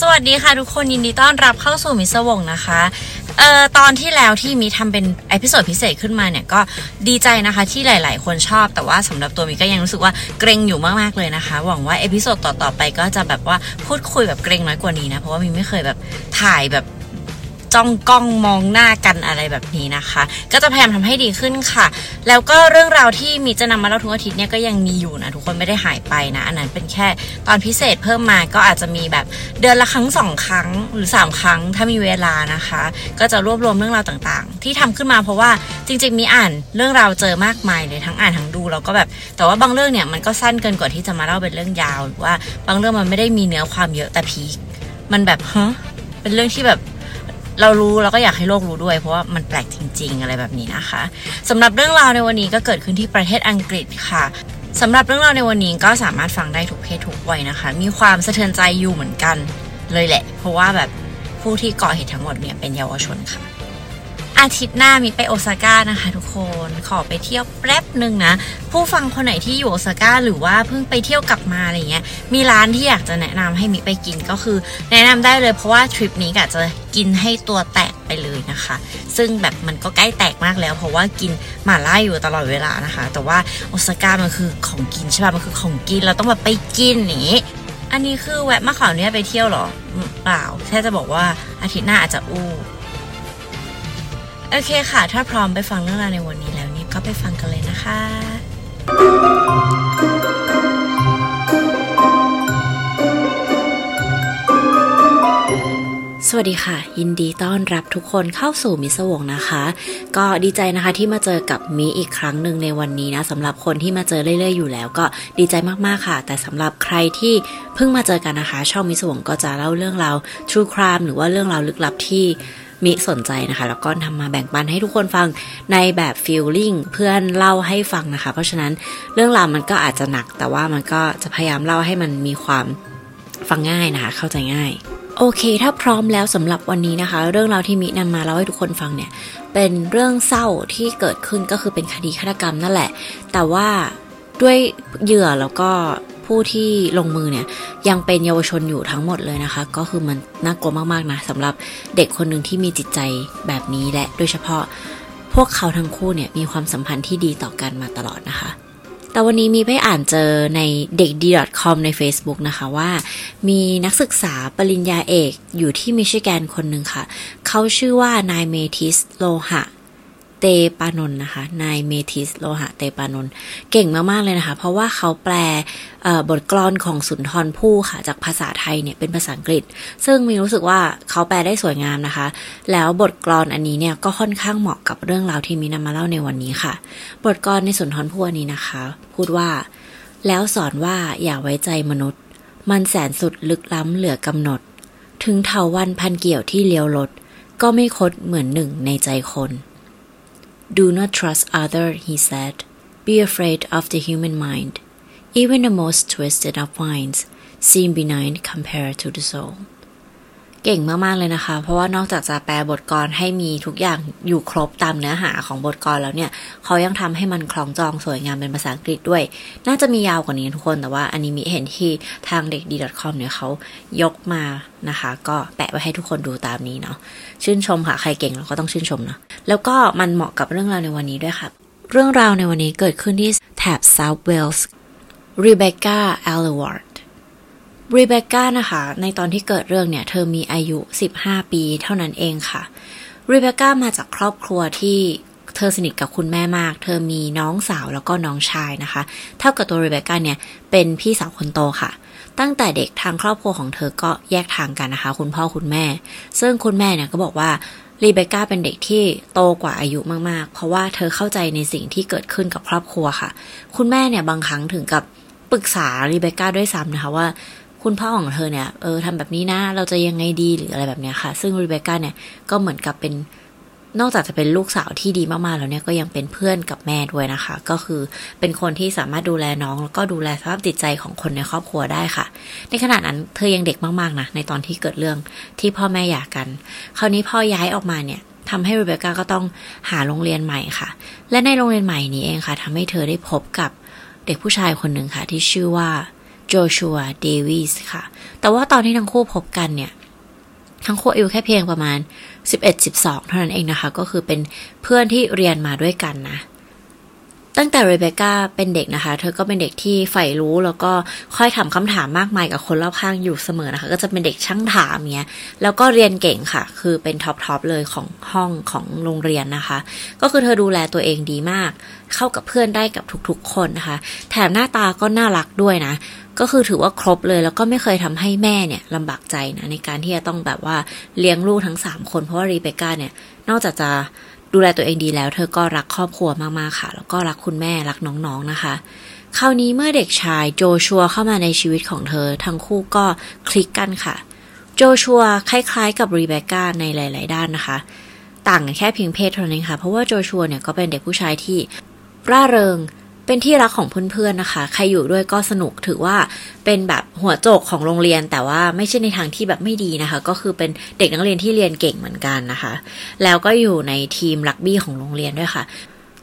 สวัสดีค่ะทุกคนยินดีต้อนรับเข้าสู่มิสวงนะคะเอ่อตอนที่แล้วที่มีทำเป็น episode พิเศษขึ้นมาเนี่ยก็ดีใจนะคะที่หลาย ๆ คนชอบ แต่ว่าสำหรับตัวมีก็ยังรู้สึกว่าเกร็งอยู่มาก ๆ เลยนะคะ หวังว่า episode ต่อ ๆ ไปก็จะแบบว่าพูดคุยแบบเกร็งน้อยกว่านี้นะ เพราะว่ามีไม่เคยแบบถ่ายแบบ จ้องกล้องมองหน้ากันอะไรแบบนี้นะคะ ก็จะพยายามทำให้ดีขึ้นค่ะ แล้วก็เรื่องราวที่มีจะนำมาเล่าทุกอาทิตย์เนี่ยก็ยังมีอยู่นะทุกคนไม่ได้หายไปนะ อันนั้นเป็นแค่ตอนพิเศษเพิ่มมาก็อาจจะมีแบบเดือนละครั้งสองครั้งหรือ 3 ครั้งถ้ามีเวลานะคะ ก็จะรวบรวมเรื่องราวต่างๆ ที่ทำขึ้นมาเพราะว่าจริง ๆ มีอ่านเรื่องราวเจอมากมายเลยทั้งอ่านทั้งดูแล้วก็แบบแต่ว่าบางเรื่องเนี่ยมันก็สั้นเกินกว่าที่จะมาเล่าเป็นเรื่องยาว หรือว่าบางเรื่องมันไม่ได้มีเนื้อความเยอะแต่พีคมันแบบฮะเป็นเรื่องที่แบบ เรารู้แล้วก็อยากให้โลกรู้ด้วย เพราะว่ามันแปลกจริง ๆ อะไรแบบนี้นะคะสำหรับเรื่องราวในวันนี้ก็เกิดขึ้นที่ประเทศอังกฤษค่ะสำหรับเรื่องราวในวันนี้ก็สามารถฟังได้ทุกเพศทุกวัยนะคะ มีความสะเทือนใจอยู่เหมือนกันเลยแหละ เพราะว่าแบบผู้ที่ก่อเหตุทั้งหมดเนี่ยเป็นเยาวชนค่ะ อาทิตย์หน้ามีไปโอซาก้านะคะทุกคนขอไปเที่ยวแป๊บหนึ่งนะ ผู้ฟังคนไหนที่อยู่โอซาก้าหรือว่าเพิ่งไปเที่ยวกลับมาอะไรเงี้ยมีร้านที่อยากจะแนะนำให้มิไปกินก็คือ แนะนำได้เลยเพราะว่าทริปนี้กะจะกินให้ตัวแตกไปเลยนะคะ ซึ่งแบบมันก็ใกล้แตกมากแล้ว เพราะว่ากินหม่าล่าอยู่ตลอดเวลานะคะ แต่ว่าโอซาก้ามันคือของกินใช่ป่ะมันคือของกินเราต้องแบบไปกินนี้อันนี้คือแวะมาขออนุญาตไปเที่ยวเหรอเปล่าแค่จะบอกว่าอาทิตย์หน้าอาจจะอู้ โอเคค่ะ ถ้าพร้อมไปฟังเรื่องราวในวันนี้แล้วเนี่ยก็ไปฟังกันเลยนะคะ สวัสดีค่ะ ยินดีต้อนรับทุกคนเข้าสู่มิสวงนะคะ ก็ดีใจนะคะที่มาเจอกับมิอีกครั้งหนึ่งในวันนี้นะสำหรับคนที่มาเจอเรื่อยๆอยู่แล้ว ก็ดีใจมากๆค่ะ แต่สำหรับใครที่เพิ่งมาเจอกันนะคะ ช่องมิสวงก็จะเล่าเรื่องราว True Crime หรือว่าเรื่องราวลึกลับที่ มิสนใจนะคะ แล้วก็ทำมาแบ่งปันให้ทุกคนฟังในแบบฟีลลิ่งเพื่อนเล่าให้ฟังนะคะ เพราะฉะนั้นเรื่องราวมันก็อาจจะหนัก แต่ว่ามันก็จะพยายามเล่าให้มันมีความฟังง่ายนะคะ เข้าใจง่าย โอเค ถ้าพร้อมแล้วสำหรับวันนี้นะคะ เรื่องราวที่มินำมาเล่าให้ทุกคนฟังเนี่ย เป็นเรื่องเศร้าที่เกิดขึ้นก็คือเป็นคดีฆาตกรรมนั่นแหละ แต่ว่าด้วยเหยื่อแล้วก็ ผู้ที่ลงมือเนี่ยยังเป็นเยาวชนอยู่ทั้งหมดเลยนะคะ ก็คือมันน่ากลัวมากๆนะสำหรับเด็กคนหนึ่งที่มีจิตใจแบบนี้และโดยเฉพาะพวกเขาทั้งคู่เนี่ยมีความสัมพันธ์ที่ดีต่อกันมาตลอดนะคะแต่วันนี้มีไปอ่านเจอในเด็กดี .com ใน Facebook นะคะว่า มีนักศึกษาปริญญาเอกอยู่ที่มิชิแกนคนหนึ่งค่ะ เขาชื่อว่านายเมทิสโลหะ เตปานนท์นะคะ นายเมทิสโลหะเตปานนท์เก่งมาก ๆ เลยนะคะ เพราะว่าเขาแปลบทกลอนของสุนทรภู่ค่ะ จากภาษาไทยเนี่ยเป็นภาษาอังกฤษ ซึ่งมีรู้สึกว่าเขาแปลได้สวยงามนะคะ แล้วบทกลอนอันนี้เนี่ยก็ค่อนข้างเหมาะกับเรื่องราวที่มีนำมาเล่าในวันนี้ค่ะ บทกลอนในสุนทรภู่อันนี้นะคะ พูดว่า แล้วสอนว่าอย่าไว้ใจมนุษย์ มันแสนสุดลึกล้ำเหลือกำหนด ถึงเถาวันพันเกี่ยวที่เลี้ยวลดก็ไม่คดเหมือนหนึ่งในใจคน Do not trust other, he said. Be afraid of the human mind. Even the most twisted of minds seem benign compared to the soul. เก่งมากๆเลยนะคะ เพราะว่านอกจากจะแปลบทกลให้มีทุกอย่างอยู่ครบตามเนื้อหาของบทกลแล้วเนี่ย เขายังทำให้มันคล้องจองสวยงามเป็นภาษาอังกฤษด้วย น่าจะมียาวกว่านี้ทุกคนแต่ว่าอันนี้มีเห็นที่ทางเด็กดี .com เนี่ยเขายกมานะคะ ก็แปะไว้ให้ทุกคนดูตามนี้เนาะชื่นชมค่ะ ใครเก่งเราก็ต้องชื่นชมเนาะแล้วก็มันเหมาะกับเรื่องราวในวันนี้ด้วยค่ะ เรื่องราวในวันนี้เกิดขึ้นที่แถบ South Wales Rebecca a l l w a r d รีเบคก้านะคะ ในตอนที่เกิดเรื่องเนี่ย เธอมีอายุ 15 ปีเท่านั้นเองค่ะรีเบคก้ามาจากครอบครัวที่เธอสนิทกับคุณแม่มาก เธอมีน้องสาวแล้วก็น้องชายนะคะ เท่ากับตัวรีเบคก้าเนี่ย เป็นพี่สาวคนโตค่ะ ตั้งแต่เด็กทางครอบครัวของเธอก็แยกทางกันนะคะ คุณพ่อคุณแม่ ซึ่งคุณแม่เนี่ยก็บอกว่ารีเบคก้าเป็นเด็กที่โตกว่าอายุมาก ๆ เพราะว่าเธอเข้าใจในสิ่งที่เกิดขึ้นกับครอบครัวค่ะ คุณแม่เนี่ยบางครั้งถึงกับปรึกษารีเบคก้าด้วยซ้ำนะคะว่า คุณพ่อของเธอเนี่ยเออทำแบบนี้นะ เราจะยังไงดีหรืออะไรแบบเนี้ยค่ะ ซึ่งรีเบคก้าเนี่ยก็เหมือนกับเป็นนอกจากจะเป็นลูกสาวที่ดีมากๆแล้วเนี่ยก็ยังเป็นเพื่อนกับแม่ด้วยนะคะ ก็คือเป็นคนที่สามารถดูแลน้องแล้วก็ดูแลสภาพจิตใจของคนในครอบครัวได้ค่ะ ในขณะนั้นเธอยังเด็กมากๆนะในตอนที่เกิดเรื่องที่พ่อแม่หย่ากัน คราวนี้พ่อย้ายออกมาเนี่ยทำให้รีเบคก้าก็ต้องหาโรงเรียนใหม่ค่ะ และในโรงเรียนใหม่นี้เองค่ะทำให้เธอได้พบกับเด็กผู้ชายคนหนึ่งค่ะที่ชื่อว่า โจชัวเดวิสค่ะ แต่ว่าตอนที่ทั้งคู่พบกันเนี่ย ทั้งคู่อายุแค่เพียงประมาณ 11-12 เท่านั้นเองนะคะ ก็คือเป็นเพื่อนที่เรียนมาด้วยกันนะตั้งแต่เรเบคก้าเป็นเด็กนะคะ เธอก็เป็นเด็กที่ใฝ่รู้แล้วก็คอยถามคำถามมากมายกับคนรอบข้างอยู่เสมอนะคะ ก็จะเป็นเด็กช่างถามเงี้ย แล้วก็เรียนเก่งค่ะ คือเป็น top top เลยของห้องของโรงเรียนนะคะ ก็คือเธอดูแลตัวเองดีมาก เข้ากับเพื่อนได้กับทุกๆคนนะคะ แถมหน้าตาก็น่ารักด้วยนะ ก็คือถือว่าครบเลย แล้วก็ไม่เคยทำให้แม่เนี่ยลำบากใจนะในการที่จะต้องแบบว่าเลี้ยงลูกทั้ง 3 คนเพราะว่ารีเบคก้าเนี่ยนอกจากจะดูแลตัวเองดีแล้ว เธอก็รักครอบครัวมากๆค่ะ แล้วก็รักคุณแม่รักน้องๆนะคะ คราวนี้เมื่อเด็กชายโจชัวเข้ามาในชีวิตของเธอ ทั้งคู่ก็คลิกกันค่ะ โจชัวคล้ายๆ กับรีเบคก้าในหลาย ๆ ด้านนะคะ ต่างกันแค่เพียงเพศเท่านั้นค่ะ เพราะว่าโจชัวเนี่ยก็เป็นเด็กผู้ชายที่ร่าเริง เป็นที่รักของเพื่อนๆนะคะ ใครอยู่ด้วยก็สนุกถือว่าเป็นแบบหัวโจกของโรงเรียน แต่ว่าไม่ใช่ในทางที่แบบไม่ดีนะคะ ก็คือเป็นเด็กนักเรียนที่เรียนเก่งเหมือนกันนะคะ แล้วก็อยู่ในทีมรักบี้ของโรงเรียนด้วยค่ะ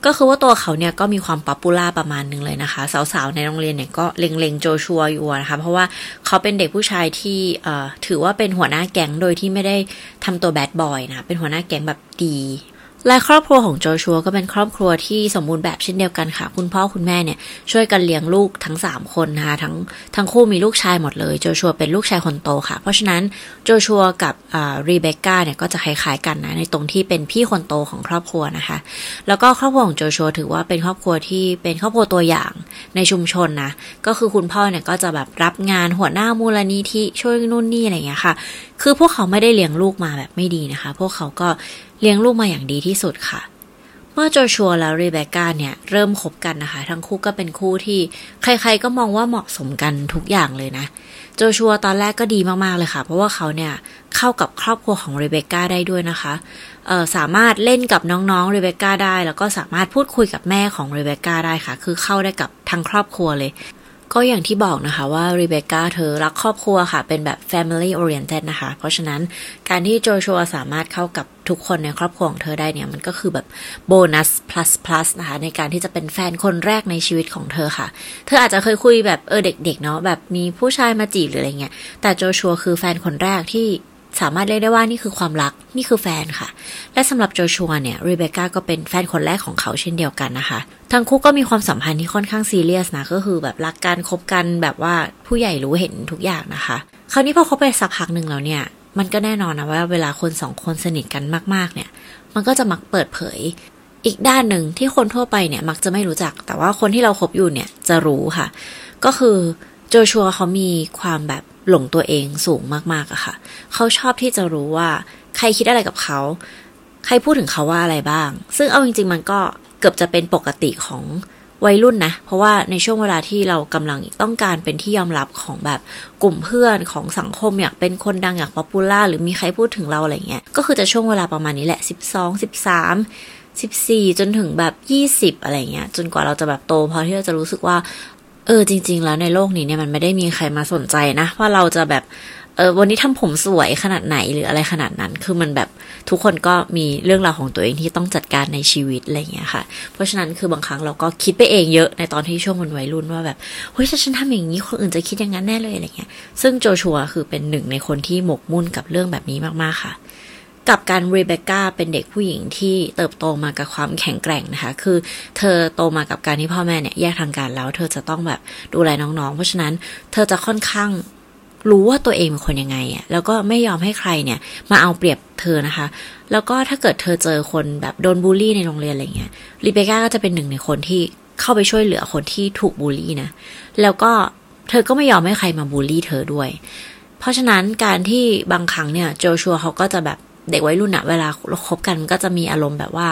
ก็คือว่าตัวเขาเนี่ยก็มีความ popular ประมาณนึงเลยนะคะ สาวๆในโรงเรียนเนี่ยก็เล็งๆโจชัวอยู่นะคะ เพราะว่าเขาเป็นเด็กผู้ชายที่ถือว่าเป็นหัวหน้าแก๊งโดยที่ไม่ได้ทำตัวแบดบอยนะเป็นหัวหน้าแก๊งแบบดี และครอบครัวของโจชัวก็เป็นครอบครัวที่สมบูรณ์แบบเช่นเดียวกันค่ะ คุณพ่อคุณแม่เนี่ยช่วยกันเลี้ยงลูกทั้ง 3 คนนะคะทั้งทั้งคู่มีลูกชายหมดเลยโจชัวเป็นลูกชายคนโตค่ะ เพราะฉะนั้นโจชัวกับรีเบคก้าเนี่ยก็จะคล้ายๆกันนะในตรงที่เป็นพี่คนโตของครอบครัวนะคะ แล้วก็ครอบครัวของโจชัวถือว่าเป็นครอบครัวที่เป็นครอบครัวตัวอย่างในชุมชนนะก็คือคุณพ่อเนี่ยก็จะแบบรับงานหัวหน้ามูลนิธิช่วยนู่นนี่อะไรอย่างเงี้ยค่ะ คือพวกเขาไม่ได้เลี้ยงลูกมาแบบไม่ดีนะคะ พวกเขาก็เลี้ยงลูกมาอย่างดีที่สุดค่ะ เมื่อโจชัวและรีเบคก้าเนี่ยเริ่มคบกันนะคะ ทั้งคู่ก็เป็นคู่ที่ใครๆก็มองว่าเหมาะสมกันทุกอย่างเลยนะ โจชัวตอนแรกก็ดีมากๆเลยค่ะ เพราะว่าเขาเนี่ยเข้ากับครอบครัวของรีเบคก้าได้ด้วยนะคะสามารถเล่นกับน้องๆรีเบคก้าได้ แล้วก็สามารถพูดคุยกับแม่ของรีเบคก้าได้ค่ะ คือเข้าได้กับทั้งครอบครัวเลย ก็อย่างที่บอกนะคะว่ารีเบคก้าเธอรักครอบครัวค่ะ เป็นแบบ family oriented นะคะ เพราะฉะนั้นการที่โจชัวสามารถเข้ากับทุกคนในครอบครัวของเธอได้เนี่ย มันก็คือแบบโบนัส plus plus นะคะ ในการที่จะเป็นแฟนคนแรกในชีวิตของเธอค่ะ เธออาจจะเคยคุยแบบเออเด็กๆเนาะแบบมีผู้ชายมาจีบหรืออะไรเงี้ยแต่โจชัวคือแฟนคนแรกที่ สามารถเรียกได้ว่านี่คือความรักนี่คือแฟนค่ะ และสำหรับโจชัวเนี่ยรีเบคก้าก็เป็นแฟนคนแรกของเขาเช่นเดียวกันนะคะ ทั้งคู่ก็มีความสัมพันธ์ที่ค่อนข้างซีเรียสนะ ก็คือแบบรักกันคบกันแบบว่าผู้ใหญ่รู้เห็นทุกอย่างนะคะ คราวนี้พอเขาไปสักพักหนึ่งแล้วเนี่ยมันก็แน่นอนนะว่าเวลาคนสองคนสนิทกันมากๆเนี่ย มันก็จะมักเปิดเผย อีกด้านหนึ่งที่คนทั่วไปเนี่ยมักจะไม่รู้จัก แต่ว่าคนที่เราคบอยู่เนี่ยจะรู้ค่ะ ก็คือโจชัวเขามีความแบบ หลงตัวเองสูงมากๆอะค่ะ เขาชอบที่จะรู้ว่า ใครคิดอะไรกับเขา ใครพูดถึงเขาว่าอะไรบ้าง ซึ่งเอาจริง ๆ มันก็เกือบจะเป็นปกติของวัยรุ่นนะ เพราะว่าในช่วงเวลาที่เรากำลังต้องการเป็นที่ยอมรับของแบบกลุ่มเพื่อนของสังคมอยากเป็นคนดังอยาก popular หรือมีใครพูดถึงเราอะไรเงี้ย ก็คือจะช่วงเวลาประมาณนี้แหละ 12 13 14 จนถึงแบบ 20 อะไรเงี้ย จนกว่าเราจะแบบโตพอที่เราจะรู้สึกว่า อ๋อจริง ๆ แล้วในโลกนี้เนี่ยมันไม่ได้มีใครมาสนใจนะ ว่าเราจะแบบเออวันนี้ทำผมสวยขนาดไหนหรืออะไรขนาดนั้น คือมันแบบทุกคนก็มีเรื่องราวของตัวเองที่ต้องจัดการในชีวิตอะไรอย่างเงี้ยค่ะ เพราะฉะนั้นคือบางครั้งเราก็คิดไปเองเยอะในตอนที่ช่วงมันวัยรุ่นว่าแบบเฮ้ยถ้าฉันทำอย่างนี้คนอื่นจะคิดอย่างนั้นแน่เลยอะไรเงี้ย ซึ่งโจชัวคือเป็นหนึ่งในคนที่หมกมุ่นกับเรื่องแบบนี้มากๆค่ะ กับการเรเบคก้าเป็นเด็กผู้หญิงที่เติบโตมากับความแข็งแกร่งนะคะ คือเธอโตมากับการที่พ่อแม่เนี่ยแยกทางการแล้ว เธอจะต้องแบบดูแลน้องๆ เพราะฉะนั้นเธอจะค่อนข้างรู้ว่าตัวเองเป็นคนยังไงอะ แล้วก็ไม่ยอมให้ใครเนี่ย มาเอาเปรียบเธอนะคะ แล้วก็ถ้าเกิดเธอเจอคนแบบโดนบูลลี่ในโรงเรียนอะไรเงี้ยรีเบคก้าก็จะเป็นหนึ่งในคนที่เข้าไปช่วยเหลือคนที่ถูกบูลลี่นะ แล้วก็เธอก็ไม่ยอมให้ใครมาบูลลี่เธอด้วย เพราะฉะนั้นการที่บางครั้งเนี่ยโจชัวเขาก็จะแบบ เด็กวัยรุ่นอะเวลาเราคบกันก็จะมีอารมณ์แบบว่า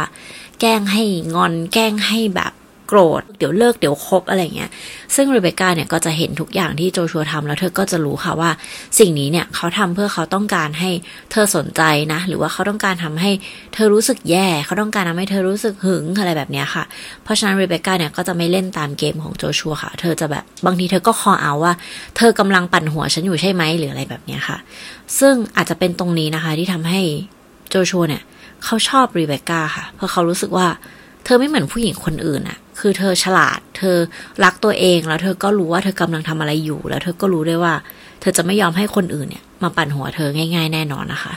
แกล้งให้งอนแกล้งให้แบบโกรธเดี๋ยวเลิกเดี๋ยวคบอะไรเงี้ย ซึ่งเรเบคก้าเนี่ยก็จะเห็นทุกอย่างที่โจชัวทำแล้วเธอก็จะรู้ค่ะว่าสิ่งนี้เนี่ยเขาทำเพื่อเขาต้องการให้เธอสนใจนะ หรือว่าเขาต้องการทำให้เธอรู้สึกแย่ เขาต้องการทำให้เธอรู้สึกหึงอะไรแบบนี้ค่ะ เพราะฉะนั้นเรเบคก้าเนี่ยก็จะไม่เล่นตามเกมของโจชัวค่ะ เธอจะแบบบางทีเธอก็คอเอาว่า เธอกำลังปั่นหัวฉันอยู่ใช่ไหมหรืออะไรแบบนี้ค่ะ ซึ่งอาจจะเป็นตรงนี้นะคะที่ทำให้โจชัวเนี่ย เขาชอบรีเบคก้าค่ะ เพราะเขารู้สึกว่า เธอไม่เหมือนผู้หญิงคนอื่นอะคือเธอฉลาด เธอรักตัวเองแล้วเธอก็รู้ว่าเธอกำลังทำอะไรอยู่ แล้วเธอก็รู้ด้วยว่า เธอจะไม่ยอมให้คนอื่นเนี่ย มาปั่นหัวเธอง่าย ๆ แน่นอนนะคะ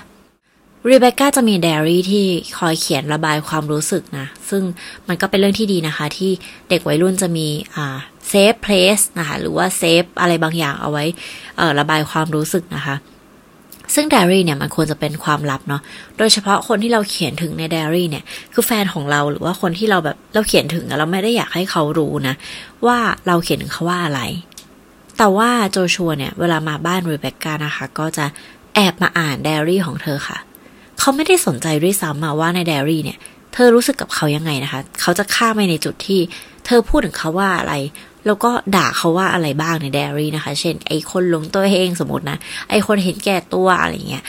รีเบคก้าจะมีไดอารี่ที่คอยเขียนระบายความรู้สึกนะ ซึ่งมันก็เป็นเรื่องที่ดีนะคะ ที่เด็กวัยรุ่นจะมีอ่า safe place นะคะ หรือว่า save อะไรบางอย่างเอาไว้ระบายความรู้สึกนะคะ ซึ่งไดอารี่เนี่ยมันควรจะเป็นความลับเนาะ โดยเฉพาะคนที่เราเขียนถึงในไดอารี่เนี่ย คือแฟนของเราหรือว่าคนที่เราแบบเราเขียนถึงเราไม่ได้อยากให้เขารู้นะ ว่าเราเขียนถึงเขาว่าอะไร แต่ว่าโจชัวเนี่ยเวลามาบ้านรีเบคก้านะคะ ก็จะแอบมาอ่านไดอารี่ของเธอค่ะ เขาไม่ได้สนใจด้วยซ้ำมาว่าในไดอารี่เนี่ย เธอรู้สึกกับเขายังไงนะคะ เขาจะข้ามไปในจุดที่ เธอพูดถึงเขาว่าอะไร แล้วก็ด่าเขาว่าอะไรบ้างในไดอารี่นะคะ เช่น ไอคนลงตัวเองสมมตินะ ไอคนเห็นแก่ตัวอะไรเงี้ย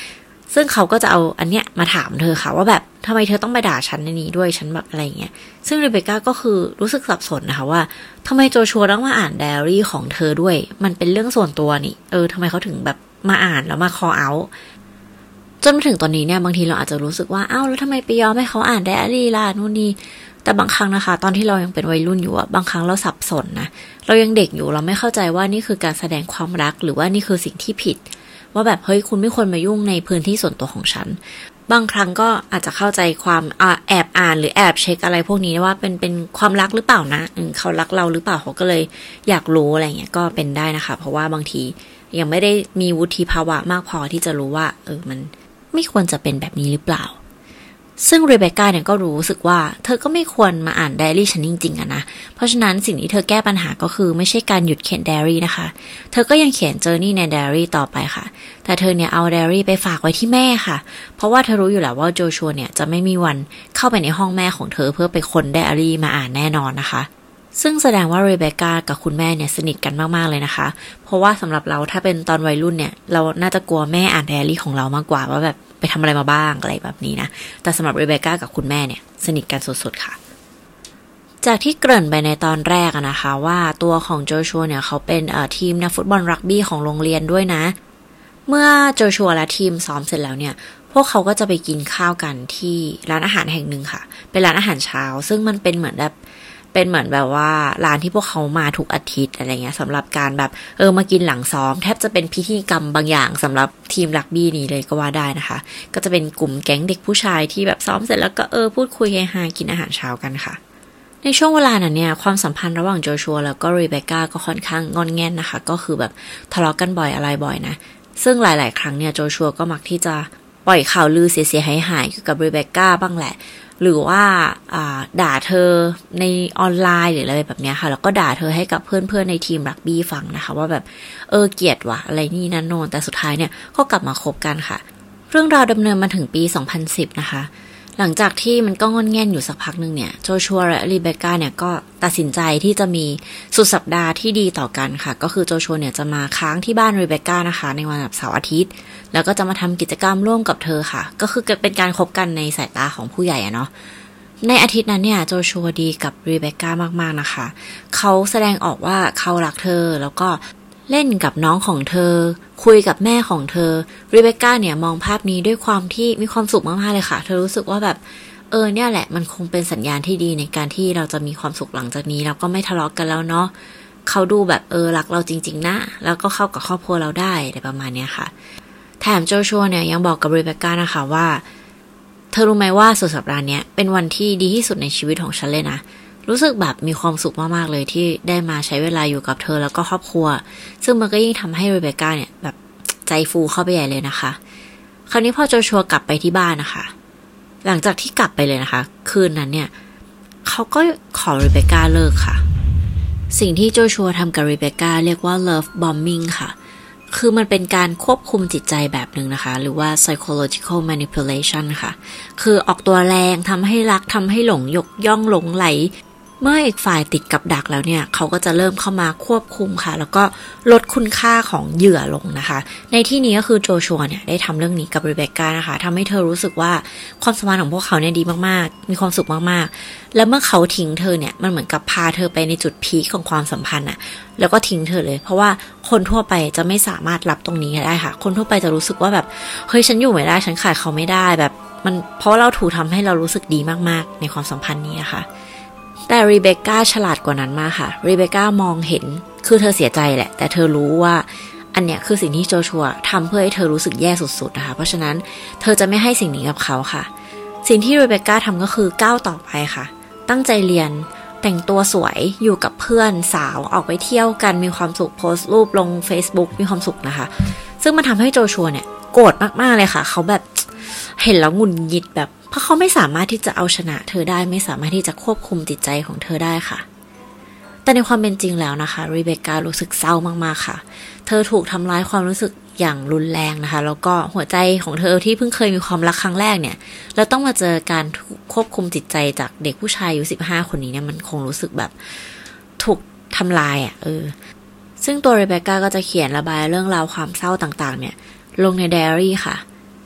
ซึ่งเขาก็จะเอาอันเนี้ยมาถามเธอค่ะ ว่าแบบทำไมเธอต้องไปด่าฉันในนี้ด้วยฉันแบบอะไรเงี้ย ซึ่งเรเบคก้าก็คือรู้สึกสับสนนะคะว่าทำไมโจชัวต้องมาอ่านไดอารี่ของเธอด้วย มันเป็นเรื่องส่วนตัวนี่ เออทำไมเขาถึงแบบมาอ่านแล้วมาคอเอาจนมาถึงตอนนี้เนี่ยบางทีเราอาจจะรู้สึกว่า อ้าวแล้วทำไมไปยอมให้เขาอ่านไดอารี่ล่ะนู่นนี่ แต่บางครั้งนะคะ ตอนที่เรายังเป็นวัยรุ่นอยู่อะบางครั้งเราสับสนนะ เรายังเด็กอยู่เราไม่เข้าใจว่านี่คือการแสดงความรักหรือว่านี่คือสิ่งที่ผิด ว่าแบบเฮ้ยคุณไม่ควรมายุ่งในพื้นที่ส่วนตัวของฉัน บางครั้งก็อาจจะเข้าใจความแอบอ่านหรือแอบเช็คอะไรพวกนี้ว่าเป็นเป็นความรักหรือเปล่านะเขารักเราหรือเปล่าเขาก็เลยอยากรู้อะไรเงี้ยก็เป็นได้นะคะ เพราะว่าบางทียังไม่ได้มีวุฒิภาวะมากพอที่จะรู้ว่า เออมันไม่ควรจะเป็นแบบนี้หรือเปล่า ซึ่งเรเบคก้าเนี่ยก็รู้สึกว่า เธอก็ไม่ควรมาอ่านไดอารี่ฉันจริงๆอะนะ เพราะฉะนั้นสิ่งที่เธอแก้ปัญหาก็คือไม่ใช่การหยุดเขียนไดอารี่นะคะ เธอก็ยังเขียน journey ในไดอารี่ต่อไปค่ะ แต่เธอเนี่ยเอาไดอารี่ไปฝากไว้ที่แม่ค่ะ เพราะว่าเธอรู้อยู่แล้วว่าโจชัวเนี่ยจะไม่มีวันเข้าไปในห้องแม่ของเธอเพื่อไปค้นไดอารี่มาอ่านแน่นอนนะคะซึ่งแสดงว่าเรเบคก้ากับคุณแม่เนี่ยสนิทกันมาก ๆ เลยนะคะ เพราะว่าสำหรับเราถ้าเป็นตอนวัยรุ่นเนี่ย เราน่าจะกลัวแม่อ่านไดอารี่ของเรามากกว่าว่าแบบ ไปทำอะไรมาบ้างอะไรแบบนี้นะ แต่สำหรับเรเบคก้ากับคุณแม่เนี่ย สนิทกันสุดๆค่ะ จากที่เกริ่นไปในตอนแรกนะคะ ว่าตัวของโจชัวเนี่ยเขาเป็นทีมนักฟุตบอลรักบี้ของโรงเรียนด้วยนะ เมื่อโจชัวและทีมซ้อมเสร็จแล้วเนี่ยพวกเขาก็จะไปกินข้าวกันที่ร้านอาหารแห่งหนึ่งค่ะ เป็นร้านอาหารเช้า ซึ่งมันเป็นเหมือนแบบ เป็นเหมือนแบบว่าร้านที่พวกเขามาทุกอาทิตย์อะไรเงี้ยสำหรับการแบบเออมากินหลังซ้อม แทบจะเป็นพิธีกรรมบางอย่างสำหรับทีมรักบี้นี้เลยก็ว่าได้นะคะ ก็จะเป็นกลุ่มแก๊งเด็กผู้ชายที่แบบซ้อมเสร็จแล้วก็เออพูดคุยเฮฮากินอาหารเช้ากันค่ะในช่วงเวลานั้นเนี่ยความสัมพันธ์ระหว่างโจชัวแล้วก็รีเบคก้าก็ค่อนข้างงอนแง่นนะคะ ก็คือแบบทะเลาะกันบ่อยอะไรบ่อยนะ ซึ่งหลาย ๆ ครั้งเนี่ยโจชัวก็มักที่จะปล่อยข่าวลือเสียหายหายเกี่ยวกับรีเบคก้าบ้างแหละ หรือว่าด่าเธอในออนไลน์หรืออะไรแบบนี้ค่ะ แล้วก็ด่าเธอให้กับเพื่อนๆในทีมรักบี้ฟังนะคะ ว่าแบบเออเกลียดวะอะไรนี่นั่นโนนแต่สุดท้ายเนี่ยก็กลับมาคบกันค่ะ เรื่องราวดำเนินมาถึงปี 2010 นะคะ หลังจากที่มันก็งอนแง่นอยู่สักพักหนึ่งเนี่ยโจชัวและรีเบคก้าเนี่ยก็ตัดสินใจที่จะมีสุดสัปดาห์ที่ดีต่อกันค่ะ ก็คือโจชัวเนี่ยจะมาค้างที่บ้านรีเบคก้านะคะ ในวันเสาร์อาทิตย์ แล้วก็จะมาทำกิจกรรมร่วมกับเธอค่ะ ก็คือเป็นการคบกันในสายตาของผู้ใหญ่อะเนาะในอาทิตย์นั้นเนี่ยโจชัวดีกับรีเบคก้ามากๆนะคะ เขาแสดงออกว่าเขารักเธอแล้วก็ เล่นกับน้องของเธอ คุยกับแม่ของเธอรีเบคก้าเนี่ยมองภาพนี้ด้วยความที่มีความสุขมากๆเลยค่ะ เธอรู้สึกว่าแบบเออเนี่ยแหละมันคงเป็นสัญญาณที่ดีในการที่เราจะมีความสุขหลังจากนี้แล้วก็ไม่ทะเลาะกกันแล้วเนาะเขาดูแบบเออรักเราจริง ๆ นะ แล้วก็เข้ากับครอบครัวเราได้อะไรประมาณนี้ค่ะ แถมโจชัวเนี่ยยังบอกกับรีเบคก้านะคะว่า เธอรู้ไหมว่าสุดสัปดาห์นี้เป็นวันที่ดีที่สุดในชีวิตของฉันเลยนะ รู้สึกแบบมีความสุขมากๆเลยที่ได้มาใช้เวลาอยู่กับเธอแล้วก็ครอบครัว ซึ่งมันก็ยิ่งทำให้เรเบคก้าเนี่ยแบบใจฟูเข้าไปใหญ่เลยนะคะ คราวนี้พอโจชัวกลับไปที่บ้านนะคะ หลังจากที่กลับไปเลยนะคะ คืนนั้นเนี่ยเขาก็ขอเรเบคก้าเลิกค่ะ สิ่งที่โจชัวทำกับเรเบคก้าเรียกว่า love bombing ค่ะ คือมันเป็นการควบคุมจิตใจแบบหนึ่งนะคะ หรือว่า psychological manipulation ค่ะ คือออกตัวแรงทำให้รักทำให้หลงยกย่องหลงไหล เมื่ออีกฝ่ายติดกับดักแล้วเนี่ย เขาก็จะเริ่มเข้ามาควบคุมค่ะ แล้วก็ลดคุณค่าของเหยื่อลงนะคะ ในที่นี้ก็คือโจชัวเนี่ย ได้ทำเรื่องนี้กับรีเบคก้านะคะทำให้เธอรู้สึกว่าความสัมพันธ์ของพวกเขาเนี่ยดีมากๆ มีความสุขมากๆ แล้วเมื่อเขาทิ้งเธอเนี่ย มันเหมือนกับพาเธอไปในจุดพีคของความสัมพันธ์อะแล้วก็ทิ้งเธอเลย เพราะว่าคนทั่วไปจะไม่สามารถรับตรงนี้ได้ค่ะ คนทั่วไปจะรู้สึกว่าแบบเฮ้ยฉันอยู่ไม่ได้ฉันขาดเขาไม่ได้แบบ มันเพราะเราถูกทำให้เรารู้สึกดีมากๆ ในความสัมพันธ์นี้นะคะ แต่รีเบคก้าฉลาดกว่านั้นมากค่ะรีเบคก้ามองเห็นคือเธอเสียใจแหละ แต่เธอรู้ว่าอันเนี้ยคือสิ่งที่โจชัวทำเพื่อให้เธอรู้สึกแย่สุดๆนะคะเพราะฉะนั้นเธอจะไม่ให้สิ่งนี้กับเขาค่ะ สิ่งที่รีเบคก้าทำก็คือก้าวต่อไปค่ะ ตั้งใจเรียนแต่งตัวสวยอยู่กับเพื่อนสาวออกไปเที่ยวกันมีความสุขโพสต์รูปลง Facebook มีความสุขนะคะ ซึ่งมันทำให้โจชัวเนี่ยโกรธมากๆเลยค่ะ เขาแบบเห็นแล้วงุนงิดแบบ เพราะเขาไม่สามารถที่จะเอาชนะเธอได้ไม่สามารถที่จะควบคุมจิตใจของเธอได้ค่ะ แต่ในความเป็นจริงแล้วนะคะรีเบคก้ารู้สึกเศร้ามากๆค่ะ เธอถูกทำร้ายความรู้สึกอย่างรุนแรงนะคะ แล้วก็หัวใจของเธอที่เพิ่งเคยมีความรักครั้งแรกเนี่ย แล้วต้องมาเจอการควบคุมจิตใจจากเด็กผู้ชายอายุสิบห้าคนนี้เนี่ยมันคงรู้สึกแบบถูกทำลายอะ่ะเออ ซึ่งตัวเรเบคก้าก็จะเขียนระบายเรื่องราวความเศร้าต่างๆ เนี่ย ลงในไดอารี่ค่ะ